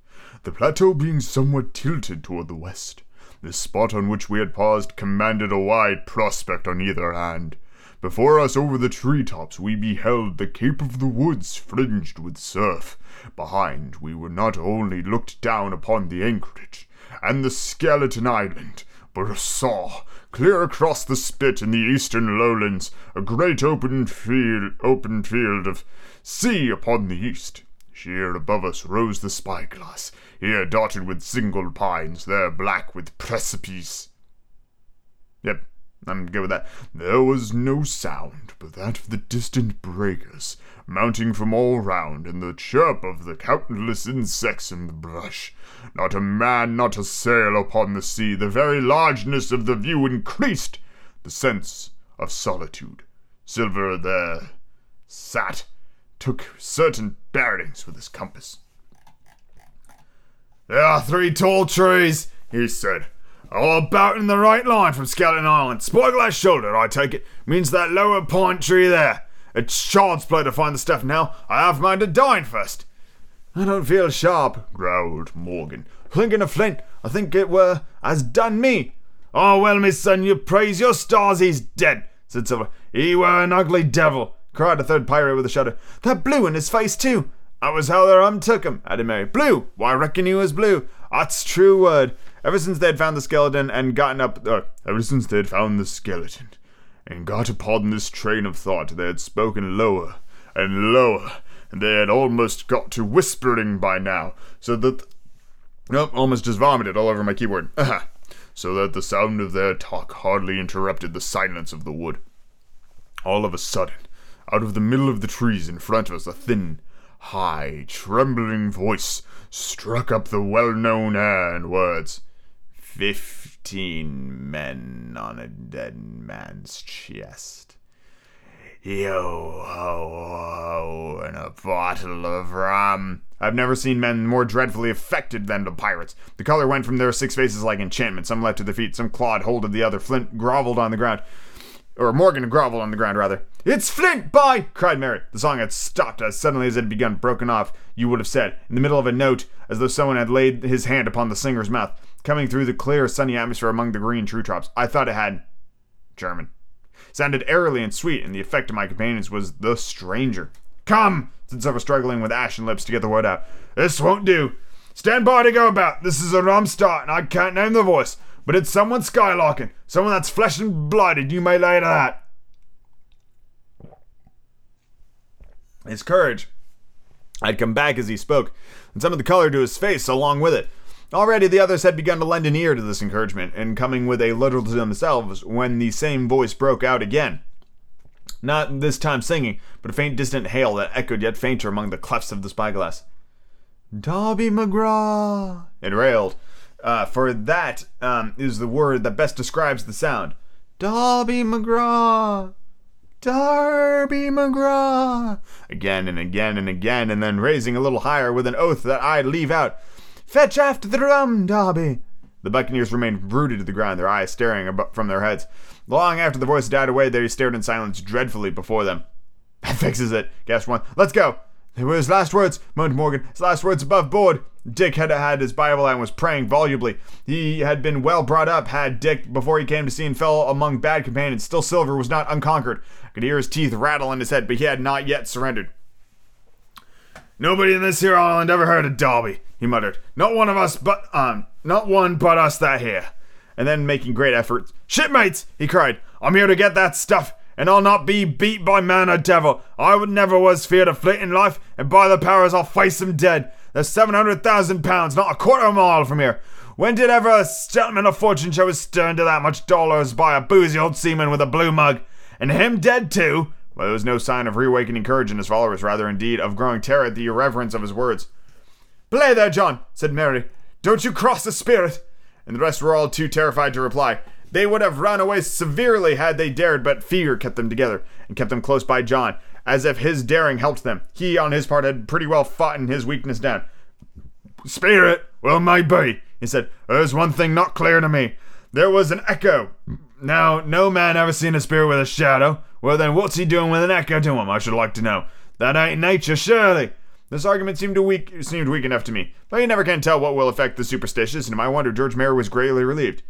the plateau being somewhat tilted toward the west. The spot on which we had paused commanded a wide prospect on either hand. Before us over the tree tops we beheld the Cape of the Woods fringed with surf. Behind we were not only looked down upon the anchorage and the skeleton island, but saw Clear across the spit in the eastern lowlands, a great open field, open field of sea upon the east. Sheer above us rose the spyglass, here dotted with single pines, there black with precipice. Yep, I'm good with that. There was no sound but that of the distant breakers, mounting from all round, and the chirp of the countless insects in the brush. Not a man, not a sail upon the sea. The very largeness of the view increased the sense of solitude. Silver there sat, took certain bearings with his compass. There are three tall trees, he said, all about in the right line from Skeleton Island. Spyglass Shoulder, I take it, means that lower pine tree there. It's child's play to find the stuff now. I have mind to dine first. I don't feel sharp, growled Morgan. Thinking a Flint, I think it were as done me. Oh, well, my son, you praise your stars he's dead, said Silver. He were an ugly devil, cried a third pirate with a shudder. That blue in his face, too. That was how their um took him, added Merry. Blue! Why, reckon he was blue. That's true word. Ever since they had found the skeleton and gotten up, uh, ever since they had found the skeleton and got upon this train of thought, they had spoken lower and lower, and they had almost got to whispering by now, so that. Nope, almost just vomited all over my keyboard. [LAUGHS] Aha. So that the sound of their talk hardly interrupted the silence of the wood. All of a sudden, out of the middle of the trees in front of us, a thin, high, trembling voice struck up the well known air and words Fifteen men on a dead man's chest. Yo ho ho, and a bottle of rum. I've never seen men more dreadfully affected than the pirates. The color went from their six faces like enchantment. Some leapt to their feet, some clawed hold of the other. Flint groveled on the ground. Or Morgan groveled on the ground, rather. It's Flint, by! cried Merry. The song had stopped as suddenly as it had begun, broken off, you would have said, in the middle of a note, as though someone had laid his hand upon the singer's mouth, coming through the clear, sunny atmosphere among the green tree tops. I thought it had German. Sounded airily and sweet, and the effect of my companions was the stranger. Come, said Silver, struggling with ashen lips to get the word out. This won't do. Stand by to go about. This is a rum start, and I can't name the voice. But it's someone skylarking, someone that's flesh and blooded, you may lay to that. His courage had come back as he spoke, and some of the color to his face along with it. Already the others had begun to lend an ear to this encouragement, and coming with a little to themselves when the same voice broke out again. Not this time singing, but a faint distant hail that echoed yet fainter among the clefts of the spyglass. Darby McGraw, it railed, uh, for that um, is the word that best describes the sound. Darby McGraw, Darby McGraw, again and again and again, and then raising a little higher with an oath that I'd leave out. Fetch after the rum, Darby. The buccaneers remained rooted to the ground, their eyes staring from their heads. Long after the voice died away, they stared in silence dreadfully before them. That fixes it, gasped one. Let's go. They were his last words, moaned Morgan. His last words above board. Dick had had his Bible and was praying volubly. He had been well brought up, had Dick, before he came to sea and fell among bad companions. Still, Silver was not unconquered. I could hear his teeth rattle in his head, but he had not yet surrendered. Nobody in this here island ever heard of Darby, he muttered. Not one of us, but um, not one but us that here. And then, making great efforts, shipmates, he cried, I'm here to get that stuff and I'll not be beat by man or devil. I would never was feared fleet in life, and by the powers I'll face him dead. There's seven hundred thousand pounds, not a quarter of a mile from here. When did ever a gentleman of fortune show his stern to that much dollars by a boozy old seaman with a blue mug? And him dead too? There was no sign of reawakening courage in his followers, rather indeed of growing terror at the irreverence of his words. Belay there, John, said Merry. Don't you cross the spirit. And the rest were all too terrified to reply. They would have run away severely had they dared, but fear kept them together and kept them close by John, as if his daring helped them. He, on his part, had pretty well fought in his weakness down. Spirit, well, maybe, he said. There's one thing not clear to me. There was an echo. Now, no man ever seen a spirit with a shadow. Well, then, what's he doing with an echo to him? I should like to know. That ain't nature, surely. This argument seemed weak, seemed weak enough to me, but you never can tell what will affect the superstitious, and in my wonder, George Merry was greatly relieved.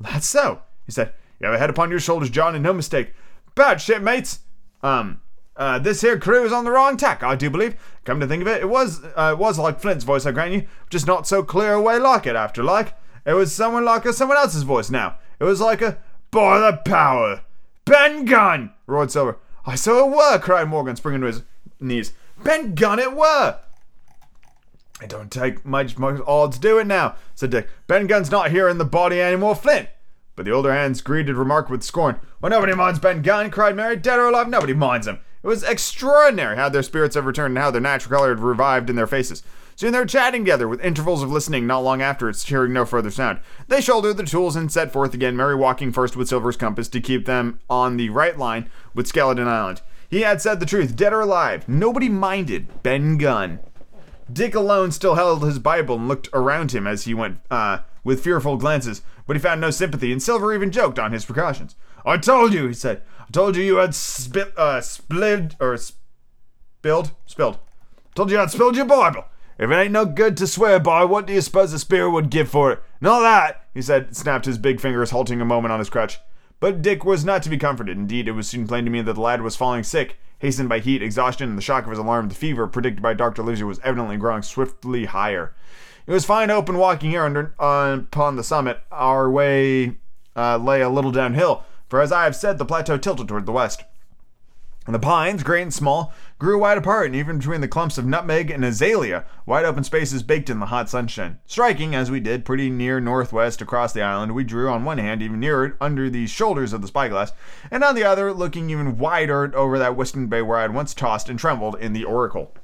That's so, he said. You have a head upon your shoulders, John, and no mistake. Bad ship, mates. Um, uh, this here crew is on the wrong tack, I do believe. Come to think of it, it was, uh, it was like Flint's voice, I grant you, just not so clear away like it after like. It was someone like a someone else's voice now. It was like a, by the power, Ben Gunn, roared Silver. I saw it were, cried Morgan, springing to his knees. Ben Gunn it were. It don't take much, much odds to do it now, said Dick. Ben Gunn's not here in the body anymore, Flint. But the older hands greeted remark with scorn. Well, nobody minds Ben Gunn, cried Merry. Dead or alive, nobody minds him. It was extraordinary how their spirits have returned and how their natural color had revived in their faces. Soon they were chatting together, with intervals of listening not long afterwards, hearing no further sound. They shouldered the tools and set forth again, Merry walking first with Silver's compass to keep them on the right line with Skeleton Island. He had said the truth, dead or alive. Nobody minded Ben Gunn. Dick alone still held his Bible and looked around him as he went uh, with fearful glances, but he found no sympathy, and Silver even joked on his precautions. I told you, he said. I told you you had spi- uh, split or spilled, spilled. Told you I'd spilled your Bible. If it ain't no good to swear by, what do you suppose the spirit would give for it? Not that, he said, snapped his big fingers, halting a moment on his crutch. But Dick was not to be comforted. Indeed, it was soon plain to me that the lad was falling sick, hastened by heat, exhaustion, and the shock of his alarm. The fever predicted by Dr. Livesey was evidently growing swiftly higher. It was fine open walking here under uh, upon the summit. Our way uh, lay a little downhill, For as I have said, the plateau tilted toward the west. The pines, great and small, grew wide apart, and even between the clumps of nutmeg and azalea, wide open spaces baked in the hot sunshine. Striking, as we did, pretty near northwest across the island, we drew on one hand even nearer under the shoulders of the spyglass, and on the other, looking even wider over that western bay where I had once tossed and trembled in the oracle.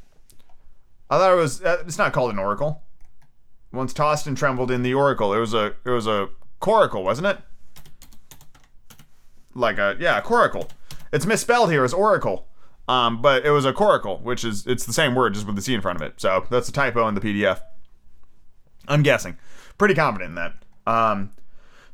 I thought it was. Uh, it's not called an oracle. Once tossed and trembled in the oracle. It was a. It was a coracle, wasn't it? Like a yeah, a coracle. It's misspelled here as oracle. Um, but it was a coracle, which is it's the same word just with the C in front of it. So that's a typo in the PDF. I'm guessing. Pretty confident in that. Um,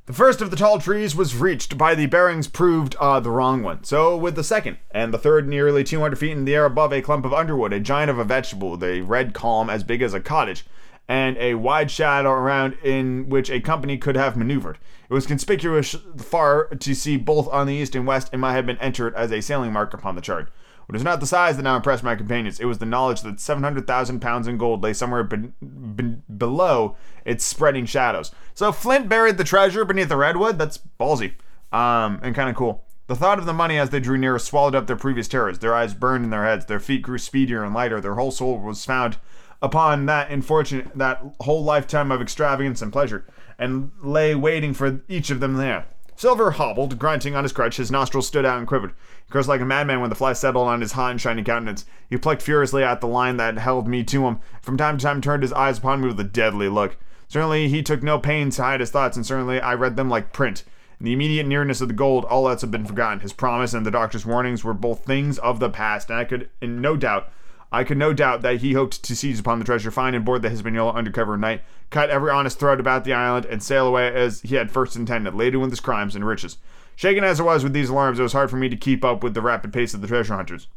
the first of the tall trees was reached by the bearings proved uh, the wrong one. So with the second and the third, nearly 200 feet in the air above a clump of underwood, a giant of a vegetable with a red column as big as a cottage, and a wide shadow around in which a company could have maneuvered. It was conspicuous far to see both on the east and west, and might have been entered as a sailing mark upon the chart. It was not the size that now impressed my companions. It was the knowledge that 700,000 pounds in gold lay somewhere be- be- below its spreading shadows. So Flint buried the treasure beneath the redwood. That's ballsy um, and kind of cool. The thought of the money as they drew nearer swallowed up their previous terrors. Their eyes burned in their heads. Their feet grew speedier and lighter. Their whole soul was found upon that unfortunate, that whole lifetime of extravagance and pleasure, and lay waiting for each of them there. Silver hobbled, grunting on his crutch. His nostrils stood out and quivered. He cursed like a madman when the fly settled on his hot and shiny countenance. He plucked furiously at the line that held me to him. From time to time, turned his eyes upon me with a deadly look. Certainly, he took no pains to hide his thoughts, and certainly I read them like print. In the immediate nearness of the gold, all else had been forgotten. His promise and the doctor's warnings were both things of the past, and I could, in no doubt, I could no doubt that he hoped to seize upon the treasure, find and board the Hispaniola under cover of night, cut every honest throat about the island, and sail away as he had first intended, laden with his crimes and riches. Shaken as I was with these alarms, it was hard for me to keep up with the rapid pace of the treasure hunters.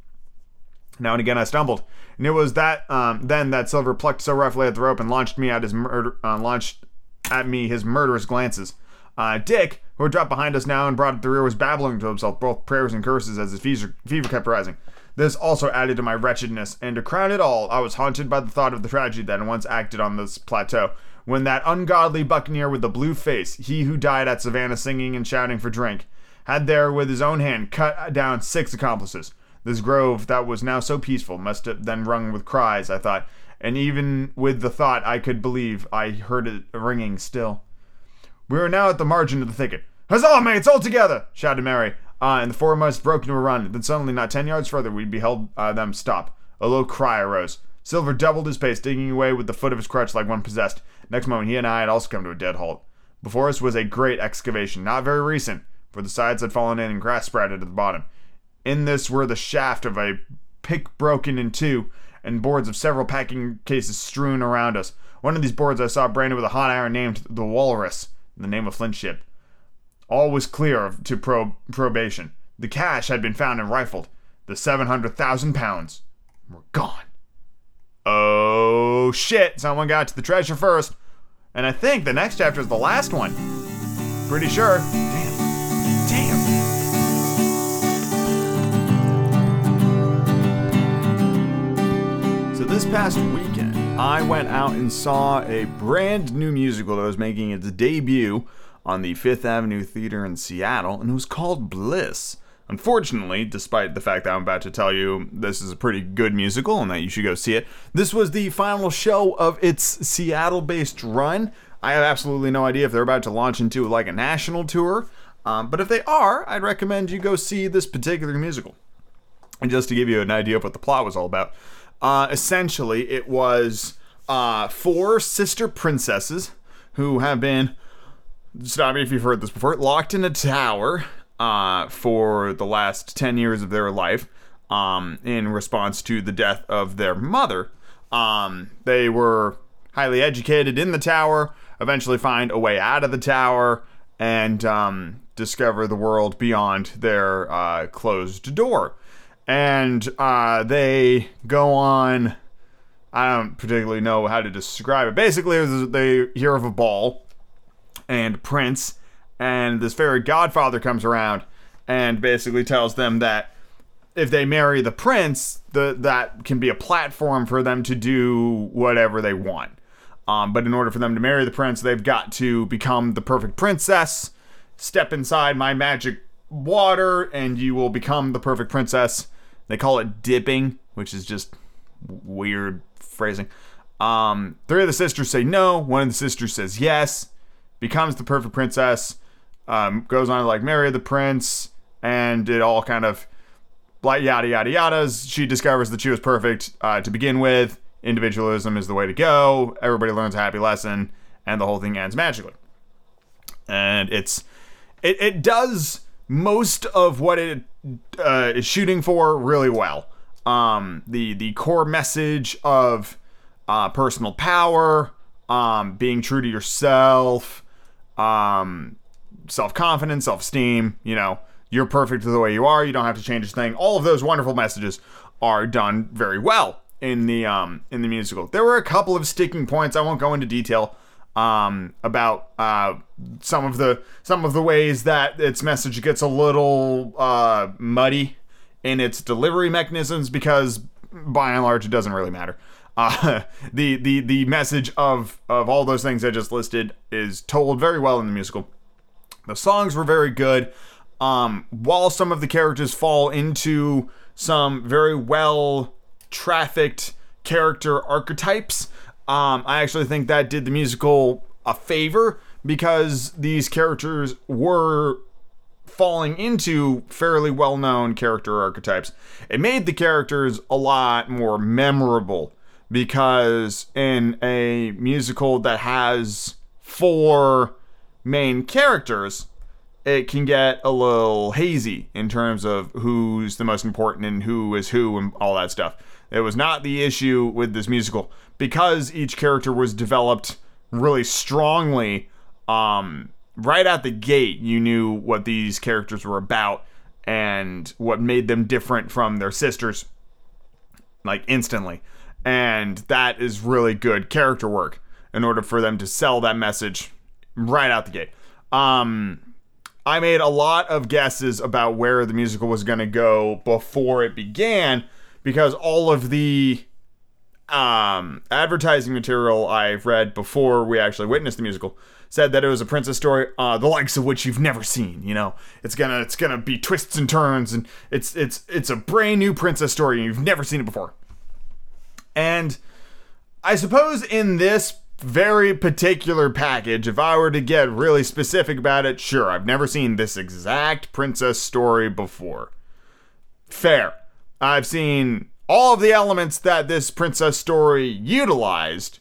Now and again I stumbled, and it was that um, then that Silver plucked so roughly at the rope and launched me at his murder, uh, launched at me his murderous glances. Uh, Dick, who had dropped behind us now and brought up the rear, was babbling to himself both prayers and curses as his fever, fever kept rising. This also added to my wretchedness, and to crown it all, I was haunted by the thought of the tragedy that once acted on this plateau, when that ungodly buccaneer with the blue face, he who died at Savannah singing and shouting for drink, had there with his own hand cut down six accomplices. This grove that was now so peaceful must have then rung with cries, I thought, and even with the thought I could believe I heard it ringing still. We were now at the margin of the thicket. Huzzah, mates, all together! shouted Merry uh, and the us broke into a run. Then suddenly, not ten yards further, we beheld uh, them stop. A low cry arose. Silver doubled his pace, digging away with the foot of his crutch like one possessed. Next moment, he and I had also come to a dead halt. Before us was a great excavation, not very recent, for the sides had fallen in and grass sprouted at the bottom. In this were the shaft of a pick broken in two, and boards of several packing cases strewn around us. One of these boards I saw branded with a hot iron named the Walrus, the name of Flint's ship. All was clear to prob- probation. The cash had been found and rifled. The 700,000 pounds were gone. Oh shit, someone got to the treasure first. And I think the next chapter is the last one. Pretty sure. Damn. Damn. So this past weekend, I went out and saw a brand new musical that was making its debut on the Fifth Avenue Theater in Seattle, and it was called Bliss. Unfortunately, despite the fact that I'm about to tell you this is a pretty good musical and that you should go see it, this was the final show of its Seattle based run. I have absolutely no idea if they're about to launch into like a national tour, um, but if they are, I'd recommend you go see this particular musical. And just to give you an idea of what the plot was all about, uh, essentially it was uh, four sister princesses who have been stop me if you've heard this before, locked in a tower uh, for the last 10 years of their life um, in response to the death of their mother. Um, they were highly educated in the tower, eventually find a way out of the tower, and um, discover the world beyond their uh, closed door. And uh, they go on. I don't particularly know how to describe it. Basically, they hear of a ball and Prince, and this fairy godfather comes around and basically tells them that if they marry the prince, the that can be a platform for them to do whatever they want. Um, but in order for them to marry the prince, they've got to become the perfect princess, step inside my magic water and you will become the perfect princess. They call it dipping, which is just weird phrasing. Um, three of the sisters say no. One of the sisters says yes, becomes the perfect princess, um, goes on to like marry the prince, and it all kind of like yada yada yadas. She discovers that she was perfect uh, to begin with. Individualism is the way to go. Everybody learns a happy lesson, and the whole thing ends magically. And it's it, it does most of what it uh, is shooting for really well. Um, the the core message of uh, personal power, um, being true to yourself, um, self confidence, self esteem. You know, you're perfect the way you are. You don't have to change a thing. All of those wonderful messages are done very well in the um, in the musical. There were a couple of sticking points. I won't go into detail um, about uh, some of the some of the ways that its message gets a little uh, muddy in its delivery mechanisms because by and large it doesn't really matter. Uh, [LAUGHS] the the the message of of all those things I just listed is told very well in the musical. The songs were very good. Um, while some of the characters fall into some very well trafficked character archetypes, um, I actually think that did the musical a favor because these characters were falling into fairly well known character archetypes. It made the characters a lot more memorable because in a musical that has four main characters, it can get a little hazy in terms of who's the most important and who is who and all that stuff. It was not the issue with this musical because each character was developed really strongly. Um, right at the gate, you knew what these characters were about and what made them different from their sisters, like instantly. And that is really good character work in order for them to sell that message right out the gate. Um, I made a lot of guesses about where the musical was going to go before it began because all of the um, advertising material I've read before we actually witnessed the musical said that it was a princess story, uh, the likes of which you've never seen. You know, it's gonna it's gonna be twists and turns, and it's it's it's a brand new princess story, and you've never seen it before. And I suppose in this very particular package, if I were to get really specific about it, sure, I've never seen this exact princess story before. Fair. I've seen all of the elements that this princess story utilized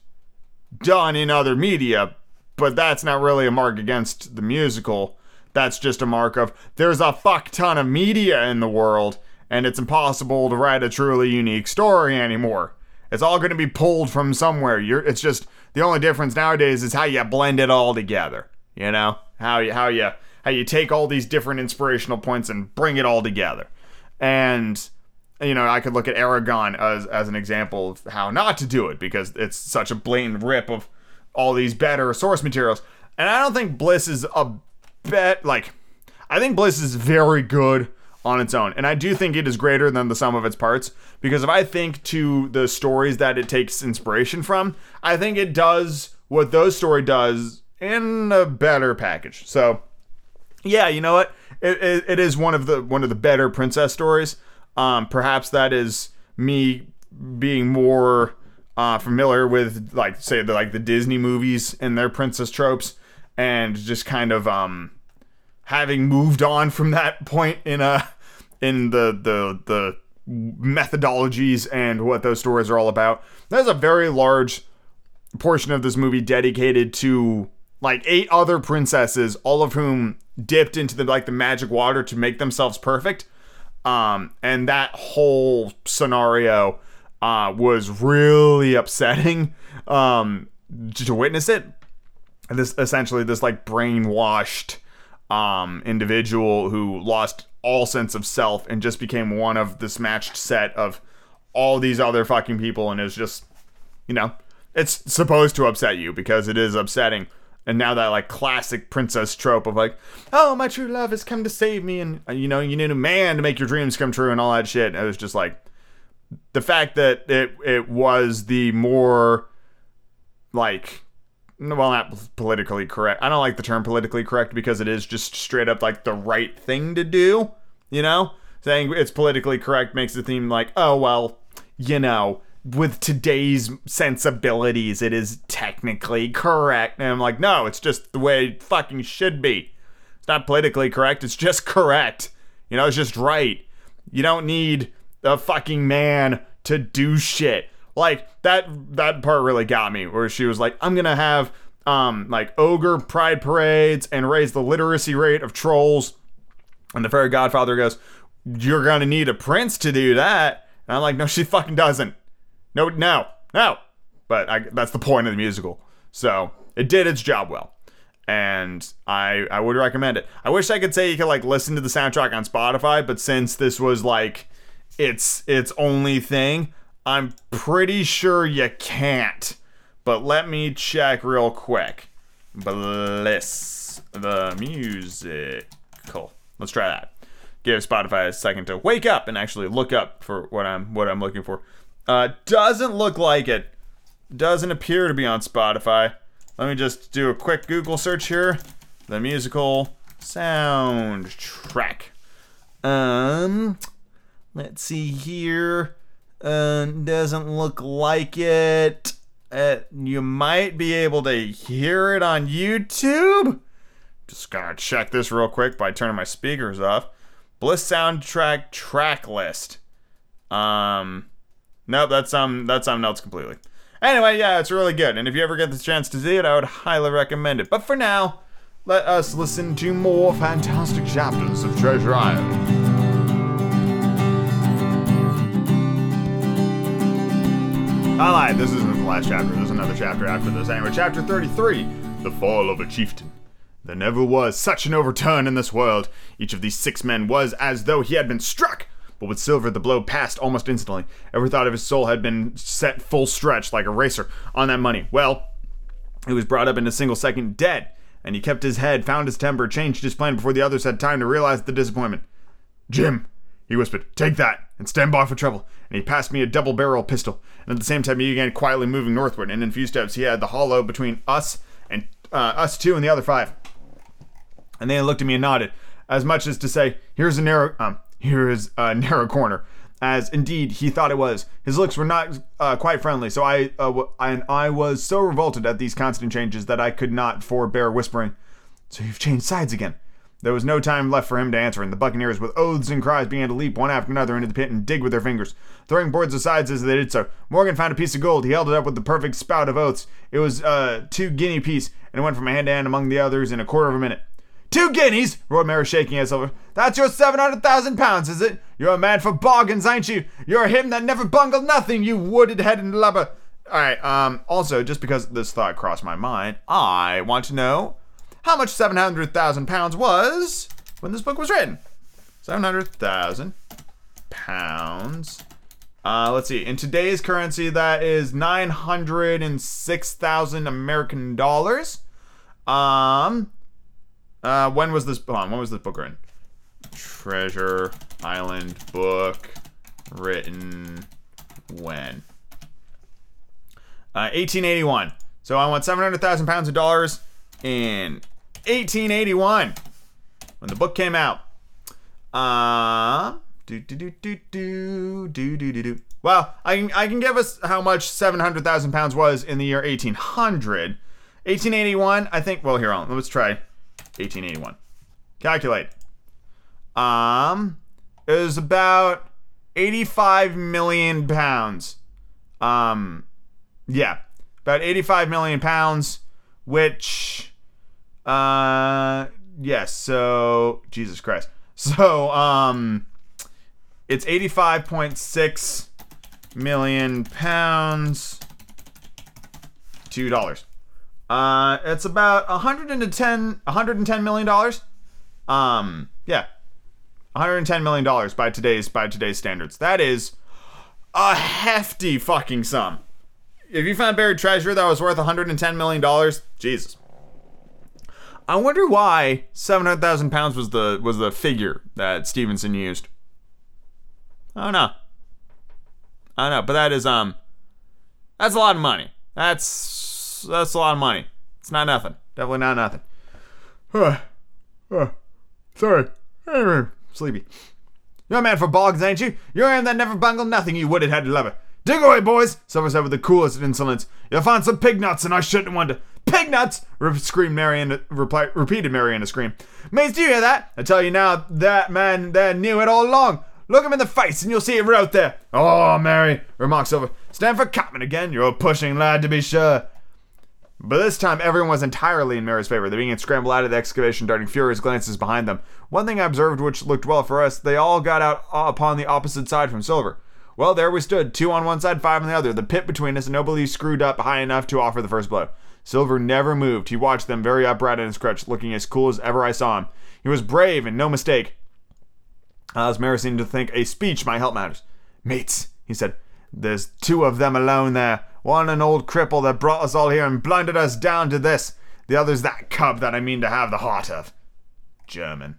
done in other media, but that's not really a mark against the musical. That's just a mark of there's a fuck ton of media in the world, and it's impossible to write a truly unique story anymore. It's all going to be pulled from somewhere. You're, it's just the only difference nowadays is how you blend it all together. You know how you how you how you take all these different inspirational points and bring it all together. And you know, I could look at Eragon as as an example of how not to do it because it's such a blatant rip of all these better source materials. And I don't think Bliss is a bet like I think Bliss is very good on its own. And I do think it is greater than the sum of its parts because if I think to the stories that it takes inspiration from, I think it does what those story does in a better package. So, yeah, you know what? It, it, it is one of the one of the better princess stories. Um, perhaps that is me being more uh, familiar with like say the like the Disney movies and their princess tropes, and just kind of um, having moved on from that point in a in the the the methodologies and what those stories are all about. There's a very large portion of this movie dedicated to like eight other princesses, all of whom dipped into the like the magic water to make themselves perfect. Um, and that whole scenario uh, was really upsetting um, to witness it. This essentially this like brainwashed um, individual who lost all sense of self and just became one of this matched set of all these other fucking people and is just you know it's supposed to upset you because it is upsetting. And now that like classic princess trope of like oh my true love has come to save me and uh, you know you need a man to make your dreams come true and all that shit. And it was just like the fact that it it was the more like well, not politically correct. I don't like the term politically correct because it is just straight up like the right thing to do. You know, saying it's politically correct makes the theme like, oh well, you know, with today's sensibilities, it is technically correct. And I'm like, no, it's just the way it fucking should be. It's not politically correct. It's just correct. You know, it's just right. You don't need a fucking man to do shit. Like that that part really got me where she was like, I'm gonna have um like ogre pride parades and raise the literacy rate of trolls. And the fairy godfather goes, You're gonna need a prince to do that. And I'm like, no, she fucking doesn't. No, no, no. But I, that's the point of the musical. So it did its job well. And I I would recommend it. I wish I could say you could like listen to the soundtrack on Spotify, but since this was like its its only thing, I'm pretty sure you can't. But let me check real quick. Bliss the musical. Let's try that. Give Spotify a second to wake up and actually look up for what I'm what I'm looking for. Uh, doesn't look like it. Doesn't appear to be on Spotify. Let me just do a quick Google search here. The musical soundtrack. Um, let's see here. Uh, doesn't look like it. Uh, you might be able to hear it on YouTube. Just gonna check this real quick by turning my speakers off. Bliss soundtrack track list. Um, nope, that's um, that's something else completely. Anyway, yeah, it's really good, and if you ever get the chance to see it, I would highly recommend it. But for now, let us listen to more fantastic chapters of Treasure Island. I lied. This isn't the last chapter. There's another chapter after this. Anyway, chapter 33 The Fall of a Chieftain. There never was such an overturn in this world. Each of these six men was as though he had been struck. But with Silver, the blow passed almost instantly. Every thought of his soul had been set full stretch like a racer on that money. Well, he was brought up in a single second dead, and he kept his head, found his temper, changed his plan before the others had time to realize the disappointment. Jim, he whispered, take that and stand by for trouble. And he passed me a double barrel pistol. And at the same time, he began quietly moving northward. And in a few steps, he had the hollow between us and uh, us two and the other five. And they looked at me and nodded, as much as to say, "Here's a narrow, um, here is a narrow corner." As indeed he thought it was. His looks were not uh, quite friendly, so I uh, and I was so revolted at these constant changes that I could not forbear whispering, "So you've changed sides again." There was no time left for him to answer, and the buccaneers, with oaths and cries, began to leap one after another into the pit and dig with their fingers, throwing boards aside as they did so. Morgan found a piece of gold. He held it up with the perfect spout of oaths. It was a uh, two guinea piece, and it went from hand to hand among the others in a quarter of a minute. Two guineas! roared Merry, shaking silver. That's your seven hundred thousand pounds, is it? You're a man for bargains, ain't you? You're him that never bungled nothing, you wooded headed lubber. Alright, um, also, just because this thought crossed my mind, I want to know how much 700,000 pounds was when this book was written. 700,000 pounds. Uh, let's see. In today's currency, that is 906,000 American dollars. Um, uh, when was this? Hold on, when was this book written? Treasure Island book written when? Uh, 1881. So I want 700,000 pounds of dollars in 1881 when the book came out. Uh, do do do do do do do do do. Well, I can I can give us how much 700,000 pounds was in the year 1800. 1881, I think. Well, here on. Let's try 1881. Calculate. Um, it was about 85 million pounds. Um, yeah, about 85 million pounds, which uh, yes. So Jesus Christ. So um, it's eighty-five point six million pounds. Two dollars. Uh, it's about a 110 a 110 million dollars. Um, yeah, 110 million dollars by today's by today's standards. That is a hefty fucking sum. If you found buried treasure that was worth 110 million dollars, Jesus. I wonder why seven hundred thousand pounds was the was the figure that Stevenson used. I don't know. I don't know, but that is um, that's a lot of money. That's that's a lot of money. It's not nothing. Definitely not nothing. Uh, [SIGHS] uh, sorry. [SIGHS] Sleepy. You're a man for bogs, ain't you? You're a man that never bungled nothing, you wooded headed lover. Dig away, boys, Silver said with the coolest insolence. You'll find some pig nuts, and I shouldn't wonder. Nuts! Re- screamed Marion, reply, repeated Marion a scream. Mates, do you hear that? I tell you now, that man there knew it all along. Look him in the face, and you'll see it right there. Oh, Merry, remarked Silver. Stand for Catman again. You're a pushing lad, to be sure. But this time, everyone was entirely in Merry's favor. They began to scramble out of the excavation, darting furious glances behind them. One thing I observed which looked well for us, they all got out uh, upon the opposite side from Silver. Well, there we stood, two on one side, five on the other, the pit between us, and nobody screwed up high enough to offer the first blow. Silver never moved. He watched them very upright his crutch, looking as cool as ever I saw him. He was brave and no mistake. As Merry seemed to think a speech might help matters. Mates, he said, there's two of them alone there. One an old cripple that brought us all here and blinded us down to this. The other's that cub that I mean to have the heart of. German.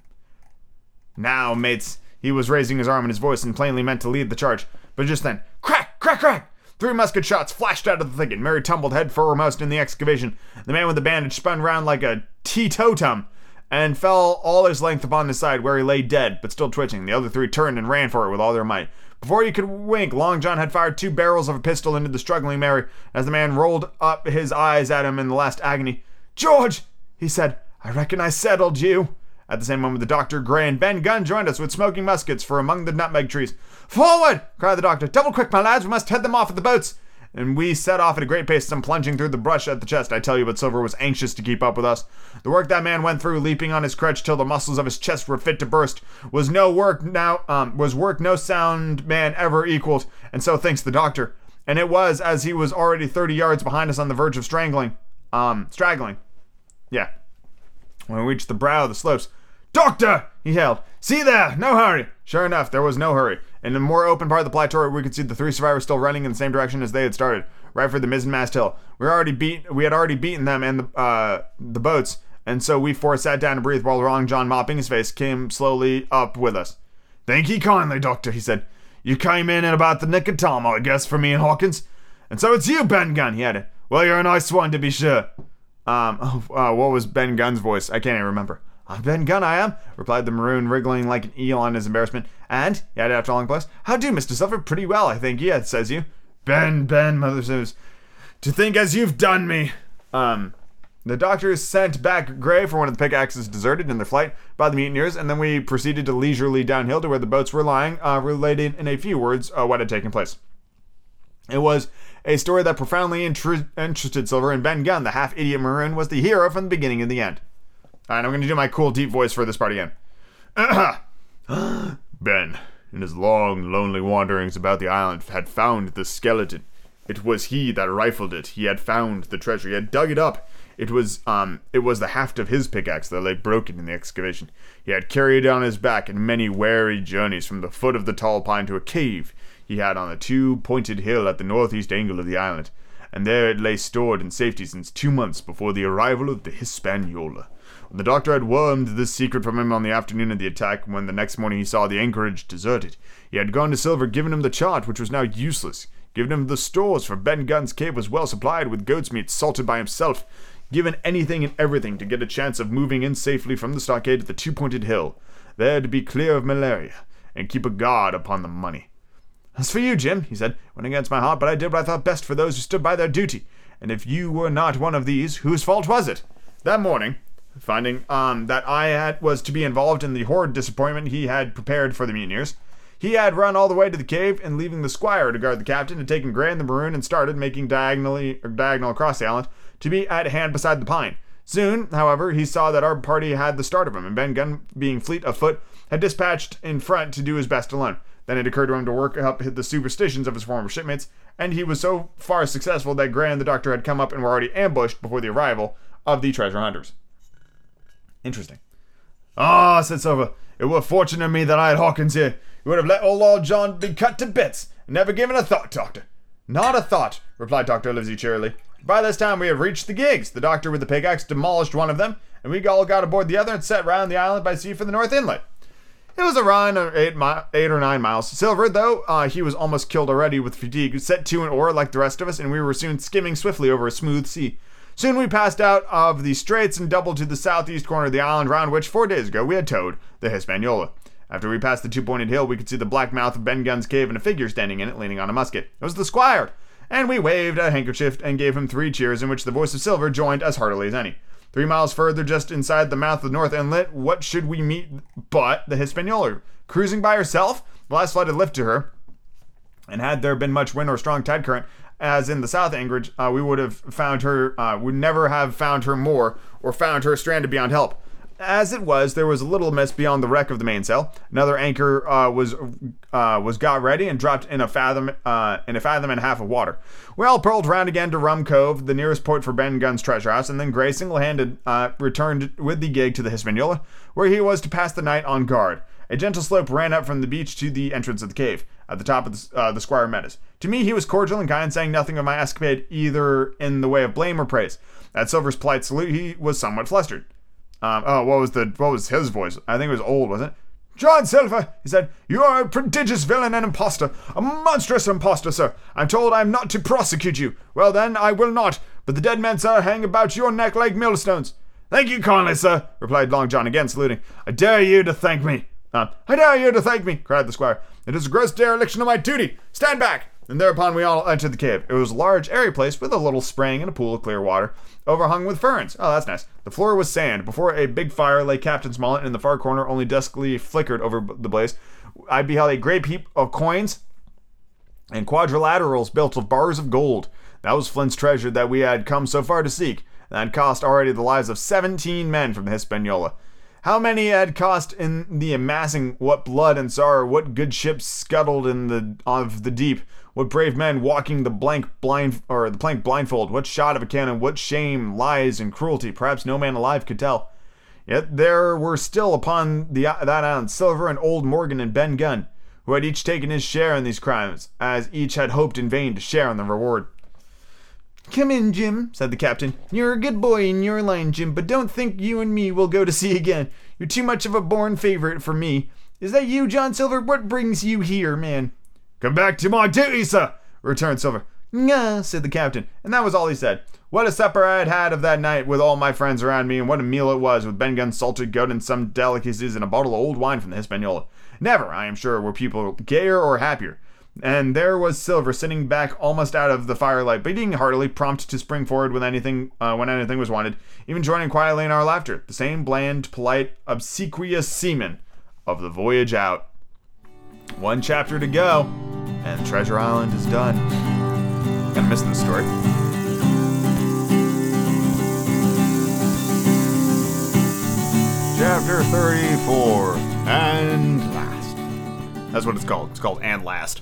Now, mates, he was raising his arm and his voice and plainly meant to lead the charge. But just then, crack, crack, crack! Three musket shots flashed out of the thicket. Merry tumbled head foremost in the excavation. The man with the bandage spun round like a teetotum and fell all his length upon his side, where he lay dead, but still twitching. The other three turned and ran for it with all their might. Before you could wink, Long John had fired two barrels of a pistol into the struggling Merry as the man rolled up his eyes at him in the last agony. George, he said, I reckon I settled you. At the same moment, the doctor, Gray, and Ben Gunn joined us with smoking muskets for among the nutmeg trees. Forward! cried the doctor. Double quick, my lads, we must head them off at the boats and we set off at a great pace, some plunging through the brush at the chest. I tell you, but Silver was anxious to keep up with us. The work that man went through, leaping on his crutch till the muscles of his chest were fit to burst, was no work now. Um, was work no sound man ever equaled, and so thinks the doctor. And it was as he was already thirty yards behind us on the verge of strangling, um, straggling. Yeah. When we reached the brow of the slopes, Doctor! he hailed. See there! No hurry! Sure enough, there was no hurry. In the more open part of the plateau, we could see the three survivors still running in the same direction as they had started, right for the mizzenmast hill. We already beat, we had already beaten them and the uh, the boats, and so we four sat down to breathe while Long John, mopping his face, came slowly up with us. Thank ye kindly, Doctor, he said. You came in at about the nick of time, I guess, for me and Hawkins. And so it's you, Ben Gunn, he added. Well, you're a nice one, to be sure. Um, oh, [LAUGHS] uh, what was Ben Gunn's voice? I can't even remember. I'm Ben Gunn, I am, replied the maroon, wriggling like an eel in his embarrassment. And, he added after a long pause, how do, Mr. Silver? Pretty well, I think, yeah, says you. Ben, Ben, Mother says, to think as you've done me. Um, the doctors sent back Gray for one of the pickaxes deserted in their flight by the mutineers, and then we proceeded to leisurely downhill to where the boats were lying, uh, relating in a few words uh, what had taken place. It was a story that profoundly inter- interested Silver, and Ben Gunn, the half idiot maroon, was the hero from the beginning to the end. Right, I'm going to do my cool deep voice for this part again. [CLEARS THROAT] ben, in his long, lonely wanderings about the island, had found the skeleton. It was he that rifled it. He had found the treasure. He had dug it up. It was um it was the haft of his pickaxe that lay broken in the excavation. He had carried it on his back in many weary journeys from the foot of the tall pine to a cave he had on a two pointed hill at the northeast angle of the island, and there it lay stored in safety since two months before the arrival of the Hispaniola. The doctor had wormed this secret from him on the afternoon of the attack when the next morning he saw the anchorage deserted. He had gone to Silver, given him the chart, which was now useless, given him the stores, for Ben Gunn's cave was well supplied with goat's meat salted by himself, given anything and everything to get a chance of moving in safely from the stockade to the two pointed hill, there to be clear of malaria, and keep a guard upon the money. As for you, Jim, he said, went against my heart, but I did what I thought best for those who stood by their duty. And if you were not one of these, whose fault was it? That morning, finding um, that I had, was to be involved in the horrid disappointment he had prepared for the mutineers. He had run all the way to the cave, and leaving the squire to guard the captain, had taken Gray and the maroon and started making diagonally diagonal across the island to be at hand beside the pine. Soon, however, he saw that our party had the start of him, and Ben Gunn, being fleet of foot, had dispatched in front to do his best alone. Then it occurred to him to work up the superstitions of his former shipmates, and he was so far successful that Gray and the doctor had come up and were already ambushed before the arrival of the treasure hunters. Interesting. Ah, said Silver, it were fortunate of me that I had Hawkins here. You would have let old Long John be cut to bits, and never given a thought, Doctor. Not a thought, replied Dr. Livesey cheerily. By this time we have reached the gigs. The doctor with the pickaxe demolished one of them, and we all got aboard the other and set round the island by sea for the North Inlet. It was a run of eight, mi- eight or nine miles. Silver, though uh, he was almost killed already with fatigue, set to an oar like the rest of us, and we were soon skimming swiftly over a smooth sea. Soon we passed out of the straits and doubled to the southeast corner of the island, round which four days ago we had towed the Hispaniola. After we passed the two pointed hill, we could see the black mouth of Ben Gunn's cave and a figure standing in it, leaning on a musket. It was the squire, and we waved a handkerchief and gave him three cheers, in which the voice of Silver joined as heartily as any. Three miles further, just inside the mouth of North Inlet, what should we meet but the Hispaniola? Cruising by herself? The last flood had lifted her, and had there been much wind or strong tide current, as in the south anchorage, uh, we would have found her, uh, would never have found her more, or found her stranded beyond help. As it was, there was a little mist beyond the wreck of the mainsail. Another anchor uh, was uh, was got ready and dropped in a fathom uh, in a fathom and a half of water. We all pulled round again to Rum Cove, the nearest port for Ben Gunn's treasure house, and then Gray single-handed uh, returned with the gig to the Hispaniola, where he was to pass the night on guard. A gentle slope ran up from the beach to the entrance of the cave. At the top of the, uh, the squire met us. To me, he was cordial and kind, saying nothing of my escapade either in the way of blame or praise. At Silver's polite salute, he was somewhat flustered. Um, oh, what was the what was his voice? I think it was old, wasn't it? John Silver, he said, you are a prodigious villain and impostor, a monstrous impostor, sir. I'm told I am not to prosecute you. Well, then, I will not. But the dead men, sir, hang about your neck like millstones. Thank you kindly, sir, replied Long John, again saluting. I dare you to thank me. Uh, I dare you to thank me, cried the squire. It is a gross dereliction of my duty. Stand back! And thereupon we all entered the cave. It was a large, airy place with a little spring and a pool of clear water, overhung with ferns. Oh, that's nice. The floor was sand. Before a big fire lay Captain Smollett, and in the far corner only duskily flickered over the blaze. I beheld a great heap of coins and quadrilaterals built of bars of gold. That was Flint's treasure that we had come so far to seek. That had cost already the lives of seventeen men from the Hispaniola. How many had cost in the amassing? What blood and sorrow? What good ships scuttled in the of the deep? What brave men walking the blank blind or the plank blindfold? What shot of a cannon? What shame, lies, and cruelty? Perhaps no man alive could tell. Yet there were still upon the that island Silver and old Morgan and Ben Gunn, who had each taken his share in these crimes, as each had hoped in vain to share in the reward. Come in, Jim, said the captain. You're a good boy in your line, Jim, but don't think you and me will go to sea again. You're too much of a born favorite for me. Is that you, John Silver? What brings you here, man? Come back to my duty, sir, returned Silver. Nah, said the captain, and that was all he said. What a supper I had had of that night with all my friends around me, and what a meal it was, with Ben Gunn's salted goat and some delicacies and a bottle of old wine from the Hispaniola. Never, I am sure, were people gayer or happier. And there was Silver sitting back almost out of the firelight, beating heartily, prompt to spring forward when anything uh, when anything was wanted, even joining quietly in our laughter. The same bland, polite, obsequious seaman of the voyage out. One chapter to go, and Treasure Island is done. Gonna miss this story. Chapter 34, and last. That's what it's called. It's called And Last.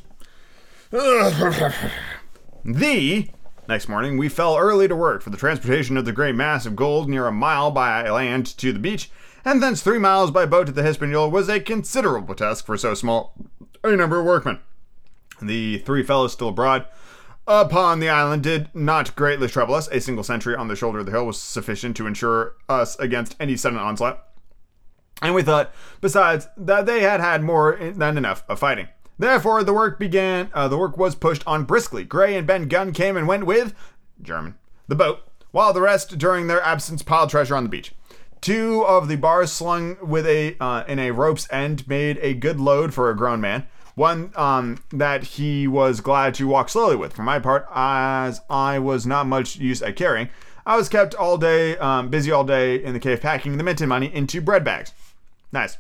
[LAUGHS] the next morning, we fell early to work for the transportation of the great mass of gold near a mile by land to the beach, and thence three miles by boat to the Hispaniola was a considerable task for so small a number of workmen. The three fellows still abroad upon the island did not greatly trouble us. A single sentry on the shoulder of the hill was sufficient to ensure us against any sudden onslaught. And we thought, besides, that they had had more than enough of fighting. Therefore, the work began. Uh, the work was pushed on briskly. Gray and Ben Gunn came and went with German the boat, while the rest, during their absence, piled treasure on the beach. Two of the bars slung with a uh, in a rope's end made a good load for a grown man. One um, that he was glad to walk slowly with. For my part, as I was not much use at carrying, I was kept all day um, busy all day in the cave packing the minted money into bread bags. Nice.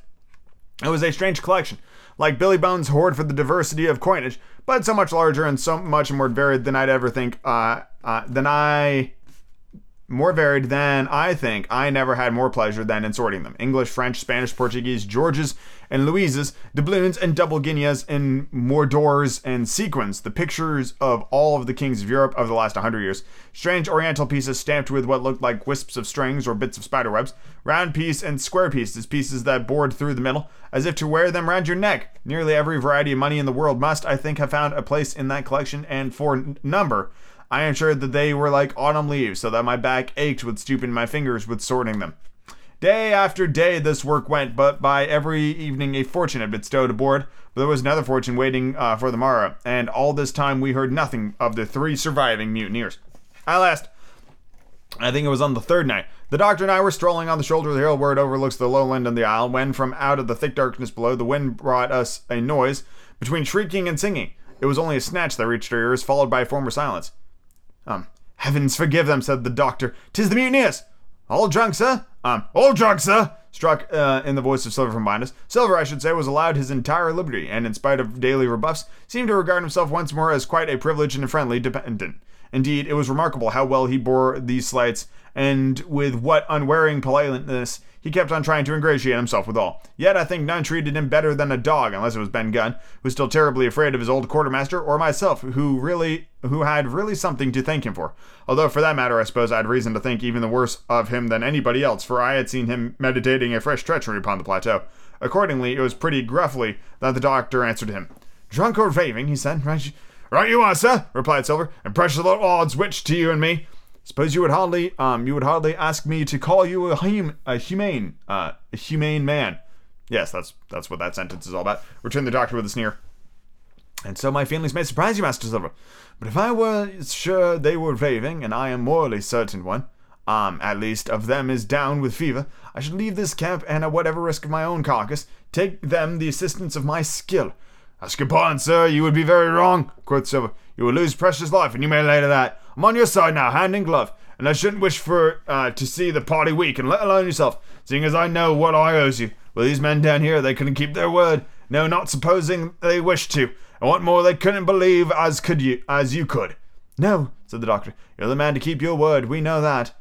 It was a strange collection like Billy Bones' hoard for the diversity of coinage, but so much larger and so much more varied than I'd ever think. Uh, uh, than I more varied than I think. I never had more pleasure than in sorting them. English, French, Spanish, Portuguese, Georges, and Louises, doubloons and double guineas, and moidores and sequins, the pictures of all of the kings of Europe of the last 100 years. Strange oriental pieces stamped with what looked like wisps of strings or bits of spider webs. Round piece and square pieces, pieces that bored through the middle, as if to wear them round your neck. Nearly every variety of money in the world must, I think, have found a place in that collection, and for number, I ensured that they were like autumn leaves, so that my back ached with stooping my fingers with sorting them. Day after day this work went, but by every evening a fortune had been stowed aboard. But there was another fortune waiting uh, for the morrow, and all this time we heard nothing of the three surviving mutineers. At last, I think it was on the third night. The doctor and I were strolling on the shoulder of the hill where it overlooks the lowland and the isle when, from out of the thick darkness below, the wind brought us a noise between shrieking and singing. It was only a snatch that reached our ears, followed by a former silence. Um, heavens forgive them, said the doctor. Tis the mutineers! All drunk, sir? Um, all drunk, sir! Struck uh, in the voice of Silver from behind us. Silver, I should say, was allowed his entire liberty, and in spite of daily rebuffs, seemed to regard himself once more as quite a privileged and friendly dependent. Indeed, it was remarkable how well he bore these slights, and with what unwearying politeness he kept on trying to ingratiate himself with all. Yet I think none treated him better than a dog, unless it was Ben Gunn, who was still terribly afraid of his old quartermaster, or myself, who really who had really something to thank him for. Although for that matter I suppose I had reason to think even the worse of him than anybody else, for I had seen him meditating a fresh treachery upon the plateau. Accordingly, it was pretty gruffly that the doctor answered him. Drunk or raving, he said. Right, right you are, sir, replied Silver, and precious little odds which to you and me. Suppose you would hardly, um, you would hardly ask me to call you a, hum- a humane, uh, a humane man. Yes, that's that's what that sentence is all about. Returned the doctor with a sneer. And so my feelings may surprise you, Master Silver. But if I were sure they were raving, and I am morally certain one, um, at least, of them is down with fever, I should leave this camp, and at whatever risk of my own carcass, take them the assistance of my skill. Ask your pardon, sir, you would be very wrong, quoth Silver. You will lose precious life, and you may lay to that. I'm on your side now, hand in glove, and I shouldn't wish for uh, to see the party weak, and let alone yourself, seeing as I know what I owes you. Well, these men down here, they couldn't keep their word. No, not supposing they wished to. And what more, they couldn't believe as could you, as you could. No, said the doctor. You're the man to keep your word. We know that.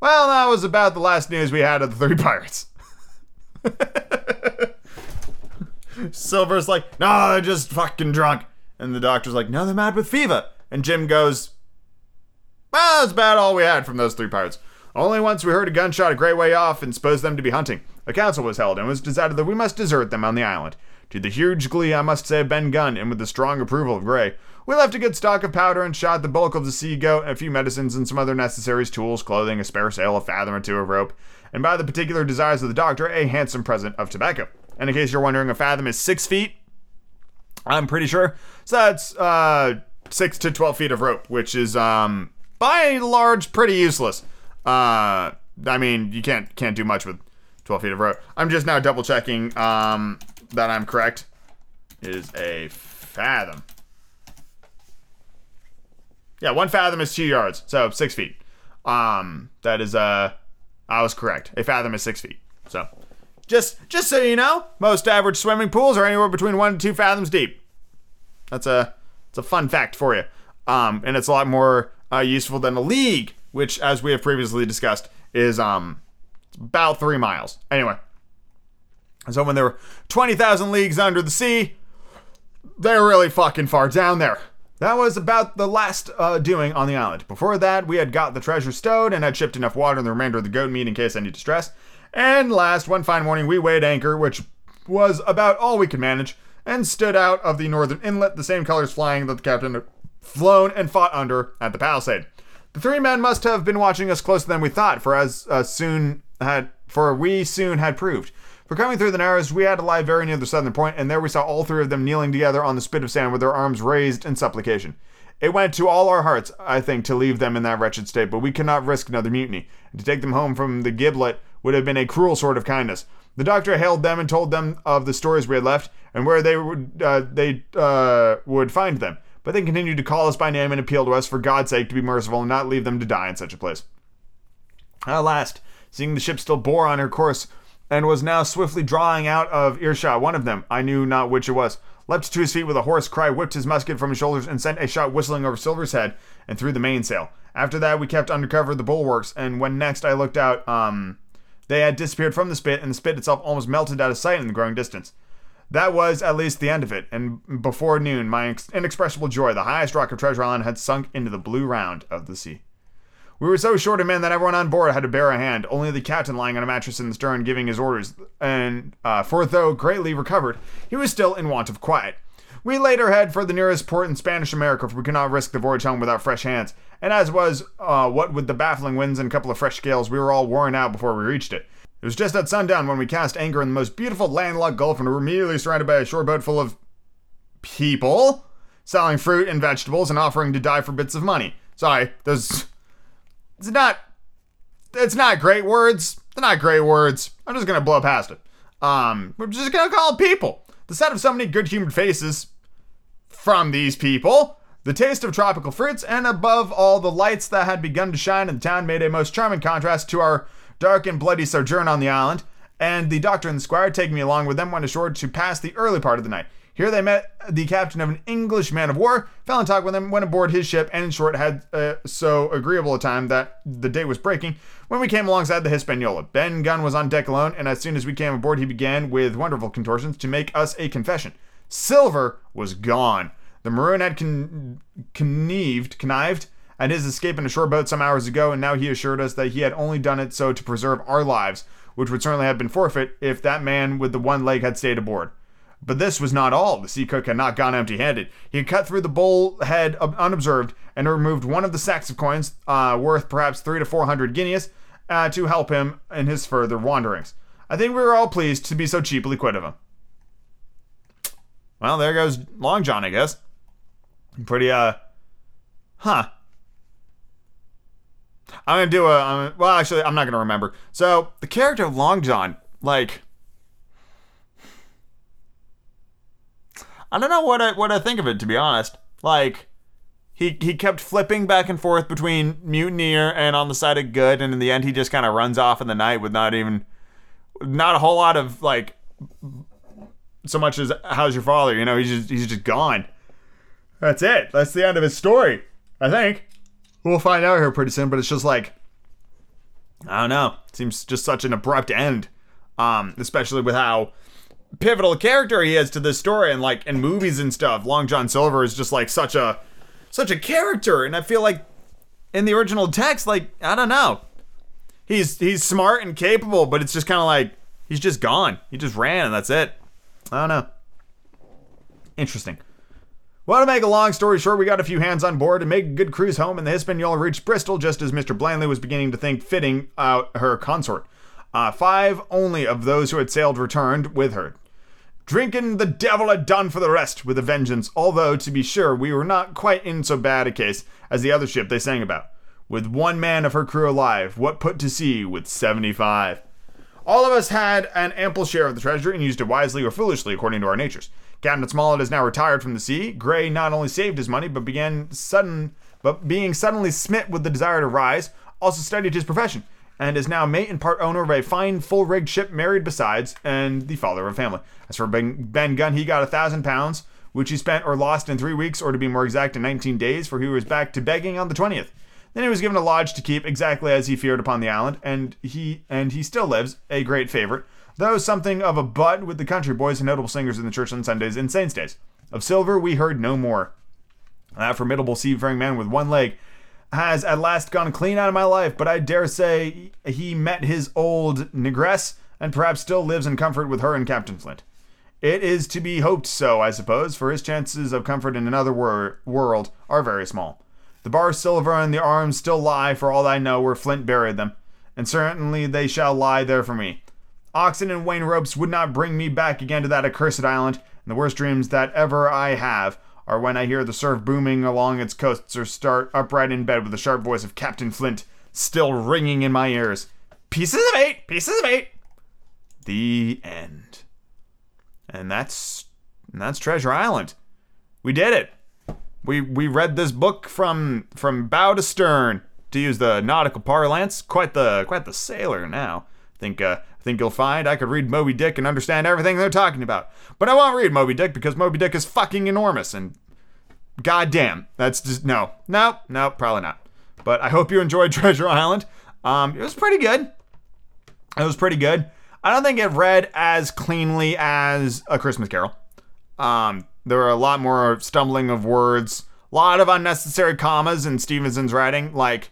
Well, that was about the last news we had of the three pirates. [LAUGHS] Silver's like, no, they're just fucking drunk. And the doctor's like, no, they're mad with fever. And Jim goes, well, that's about all we had from those three pirates. Only once we heard a gunshot a great way off and supposed them to be hunting. A council was held and it was decided that we must desert them on the island. To the huge glee, I must say, of Ben Gunn, and with the strong approval of Gray, we left a good stock of powder and shot, the bulk of the sea goat, a few medicines, and some other necessaries, tools, clothing, a spare sail, a fathom or two of rope, and by the particular desires of the doctor, a handsome present of tobacco. And in case you're wondering, a fathom is six feet. I'm pretty sure. So that's uh, six to twelve feet of rope, which is um, by and large pretty useless. Uh, I mean, you can't can't do much with twelve feet of rope. I'm just now double checking um, that I'm correct. It is a fathom. Yeah, one fathom is two yards, so six feet. Um, that is uh, I was correct. A fathom is six feet. So, just just so you know, most average swimming pools are anywhere between one to two fathoms deep. That's a it's a fun fact for you. Um, and it's a lot more uh, useful than a league, which, as we have previously discussed, is um about three miles. Anyway, so when there were twenty thousand leagues under the sea, they're really fucking far down there. That was about the last uh, doing on the island. Before that, we had got the treasure stowed and had shipped enough water and the remainder of the goat meat in case any distress. And last, one fine morning, we weighed anchor, which was about all we could manage, and stood out of the northern inlet, the same colors flying that the captain flown and fought under at the palisade. The three men must have been watching us closer than we thought, for as uh, soon had for we soon had proved. For coming through the Narrows, we had to lie very near the southern point, and there we saw all three of them kneeling together on the spit of sand with their arms raised in supplication. It went to all our hearts, I think, to leave them in that wretched state, but we could not risk another mutiny, and to take them home from the giblet would have been a cruel sort of kindness. The doctor hailed them and told them of the stories we had left, and where they would uh, they uh, would find them. But they continued to call us by name and appeal to us for God's sake to be merciful and not leave them to die in such a place. At last, seeing the ship still bore on her course, and was now swiftly drawing out of earshot. One of them, I knew not which it was, leapt to his feet with a hoarse cry, whipped his musket from his shoulders, and sent a shot whistling over Silver's head and through the mainsail. After that, we kept under cover of the bulwarks, and when next I looked out, um, they had disappeared from the spit, and the spit itself almost melted out of sight in the growing distance. That was at least the end of it, and before noon, my inexpressible joy, the highest rock of Treasure Island, had sunk into the blue round of the sea. We were so short of men that everyone on board had to bear a hand, only the captain lying on a mattress in the stern giving his orders, and uh, for though greatly recovered, he was still in want of quiet. We laid our head for the nearest port in Spanish America, for we could not risk the voyage home without fresh hands, and as was uh, what with the baffling winds and a couple of fresh gales, we were all worn out before we reached it. It was just at sundown when we cast anchor in the most beautiful landlocked gulf and were immediately surrounded by a shore boat full of people selling fruit and vegetables and offering to die for bits of money. Sorry, those it's not it's not great words. They're not great words. I'm just gonna blow past it. Um, we're just gonna call people. The sight of so many good humored faces from these people, the taste of tropical fruits, and above all, the lights that had begun to shine in the town made a most charming contrast to our dark and bloody sojourn on the island. And the doctor and the squire, taking me along with them, went ashore to pass the early part of the night. Here they met the captain of an English man of war, fell in talk with him, went aboard his ship, and in short had uh, so agreeable a time that the day was breaking when we came alongside the Hispaniola. Ben Gunn was on deck alone, and as soon as we came aboard, he began with wonderful contortions to make us a confession. Silver was gone. The maroon had con- connived, connived at his escape in a shore boat some hours ago, and now he assured us that he had only done it so to preserve our lives, which would certainly have been forfeit if that man with the one leg had stayed aboard. But this was not all. The sea cook had not gone empty handed. He had cut through the bull head unobserved and removed one of the sacks of coins, uh, worth perhaps three to four hundred guineas, uh, to help him in his further wanderings. I think we were all pleased to be so cheaply quit of him. Well, there goes Long John, I guess. Pretty, uh, huh. I'm gonna do a, um, well, actually, I'm not gonna remember. So, the character of Long John, like, I don't know what I what I think of it to be honest. Like he he kept flipping back and forth between mutineer and on the side of good, and in the end he just kind of runs off in the night with not even not a whole lot of like so much as how's your father. You know, he's just he's just gone. That's it. That's the end of his story. I think we'll find out here pretty soon. But it's just like I don't know. It seems just such an abrupt end. Um, especially with how pivotal character he is to this story and like in movies and stuff. Long John Silver is just like such a such a character and I feel like in the original text like I don't know. He's he's smart and capable, but it's just kind of like he's just gone. He just ran and that's it. I don't know. Interesting. Well, to make a long story short, we got a few hands on board and make a good cruise home, and the Hispaniola reached Bristol just as Mr. Blandly was beginning to think fitting out her consort. Uh, five only of those who had sailed returned with her. Drinking the devil had done for the rest with a vengeance, although, to be sure, we were not quite in so bad a case as the other ship they sang about. With one man of her crew alive, what put to sea with 75? All of us had an ample share of the treasure and used it wisely or foolishly according to our natures. Captain Smollett is now retired from the sea. Gray not only saved his money, but began sudden, but being suddenly smit with the desire to rise, also studied his profession and is now mate and part owner of a fine full rigged ship, married besides, and the father of a family. As for Ben, ben Gunn, he got a thousand pounds, which he spent or lost in three weeks, or to be more exact, in 19 days, for he was back to begging on the 20th. Then he was given a lodge to keep, exactly as he feared upon the island, and he and he still lives, a great favorite, though something of a butt with the country boys and notable singers in the church on Sundays and saints' days. Of Silver, we heard no more. That formidable seafaring man with one leg has at last gone clean out of my life, but I dare say he met his old negress and perhaps still lives in comfort with her and Captain Flint. It is to be hoped so, I suppose, for his chances of comfort in another wor- world are very small. The bar silver and the arms still lie, for all I know, where Flint buried them, and certainly they shall lie there for me. Oxen and wain ropes would not bring me back again to that accursed island, and the worst dreams that ever I have are when I hear the surf booming along its coasts, or start upright in bed with the sharp voice of Captain Flint still ringing in my ears. Pieces of eight! Pieces of eight! The end. And that's and that's Treasure Island. We did it. We we read this book from from bow to stern, to use the nautical parlance. Quite the quite the sailor now. I Think uh, think you'll find I could read Moby Dick and understand everything they're talking about. But I won't read Moby Dick because Moby Dick is fucking enormous and goddamn, that's just no, no, no, probably not. But I hope you enjoyed [LAUGHS] Treasure Island. Um, it was pretty good. It was pretty good. I don't think it read as cleanly as A Christmas Carol. Um, there were a lot more stumbling of words, a lot of unnecessary commas in Stevenson's writing. Like,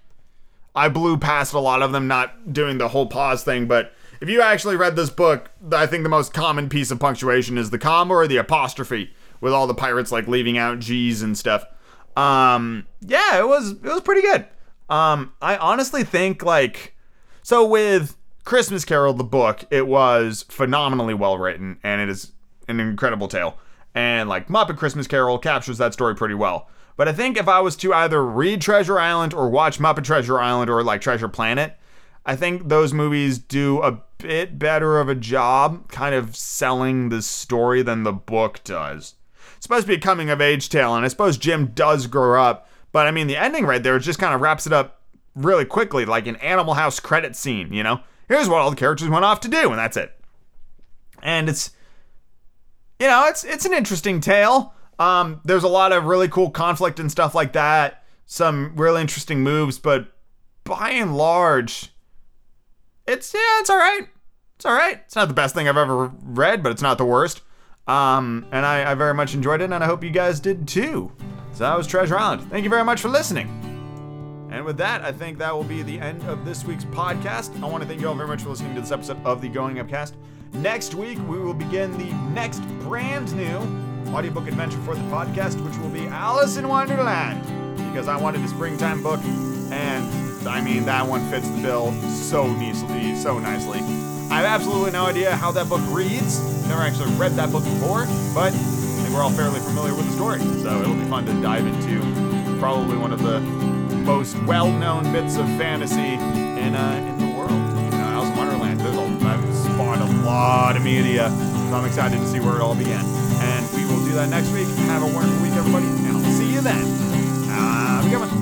I blew past a lot of them, not doing the whole pause thing, but if you actually read this book, I think the most common piece of punctuation is the comma or the apostrophe, with all the pirates like leaving out G's and stuff. Um, yeah, it was it was pretty good. Um, I honestly think like so with Christmas Carol the book, it was phenomenally well written and it is an incredible tale. And like Muppet Christmas Carol captures that story pretty well. But I think if I was to either read Treasure Island or watch Muppet Treasure Island or like Treasure Planet, I think those movies do a bit better of a job kind of selling the story than the book does. It's supposed to be a coming of age tale, and I suppose Jim does grow up, but I mean, the ending right there just kind of wraps it up really quickly, like an Animal House credit scene, you know? Here's what all the characters went off to do, and that's it. And it's, you know, it's it's an interesting tale. Um, there's a lot of really cool conflict and stuff like that. Some really interesting moves, but by and large, it's yeah, it's all right. It's all right. It's not the best thing I've ever read, but it's not the worst. Um, and I, I very much enjoyed it, and I hope you guys did too. So that was Treasure Island. Thank you very much for listening. And with that, I think that will be the end of this week's podcast. I want to thank you all very much for listening to this episode of the Going Upcast. Next week, we will begin the next brand new audiobook adventure for the podcast, which will be Alice in Wonderland. Because I wanted a springtime book, and I mean, that one fits the bill so nicely, so nicely. I have absolutely no idea how that book reads. Never actually read that book before, but I think we're all fairly familiar with the story. So it'll be fun to dive into probably one of the most well-known bits of fantasy in uh, in the world. You know, Alice in Wonderland. There's a I've spawned a lot of media, so I'm excited to see where it all began. And we will do that next week. Have a wonderful week, everybody, and I'll see you then. Good one.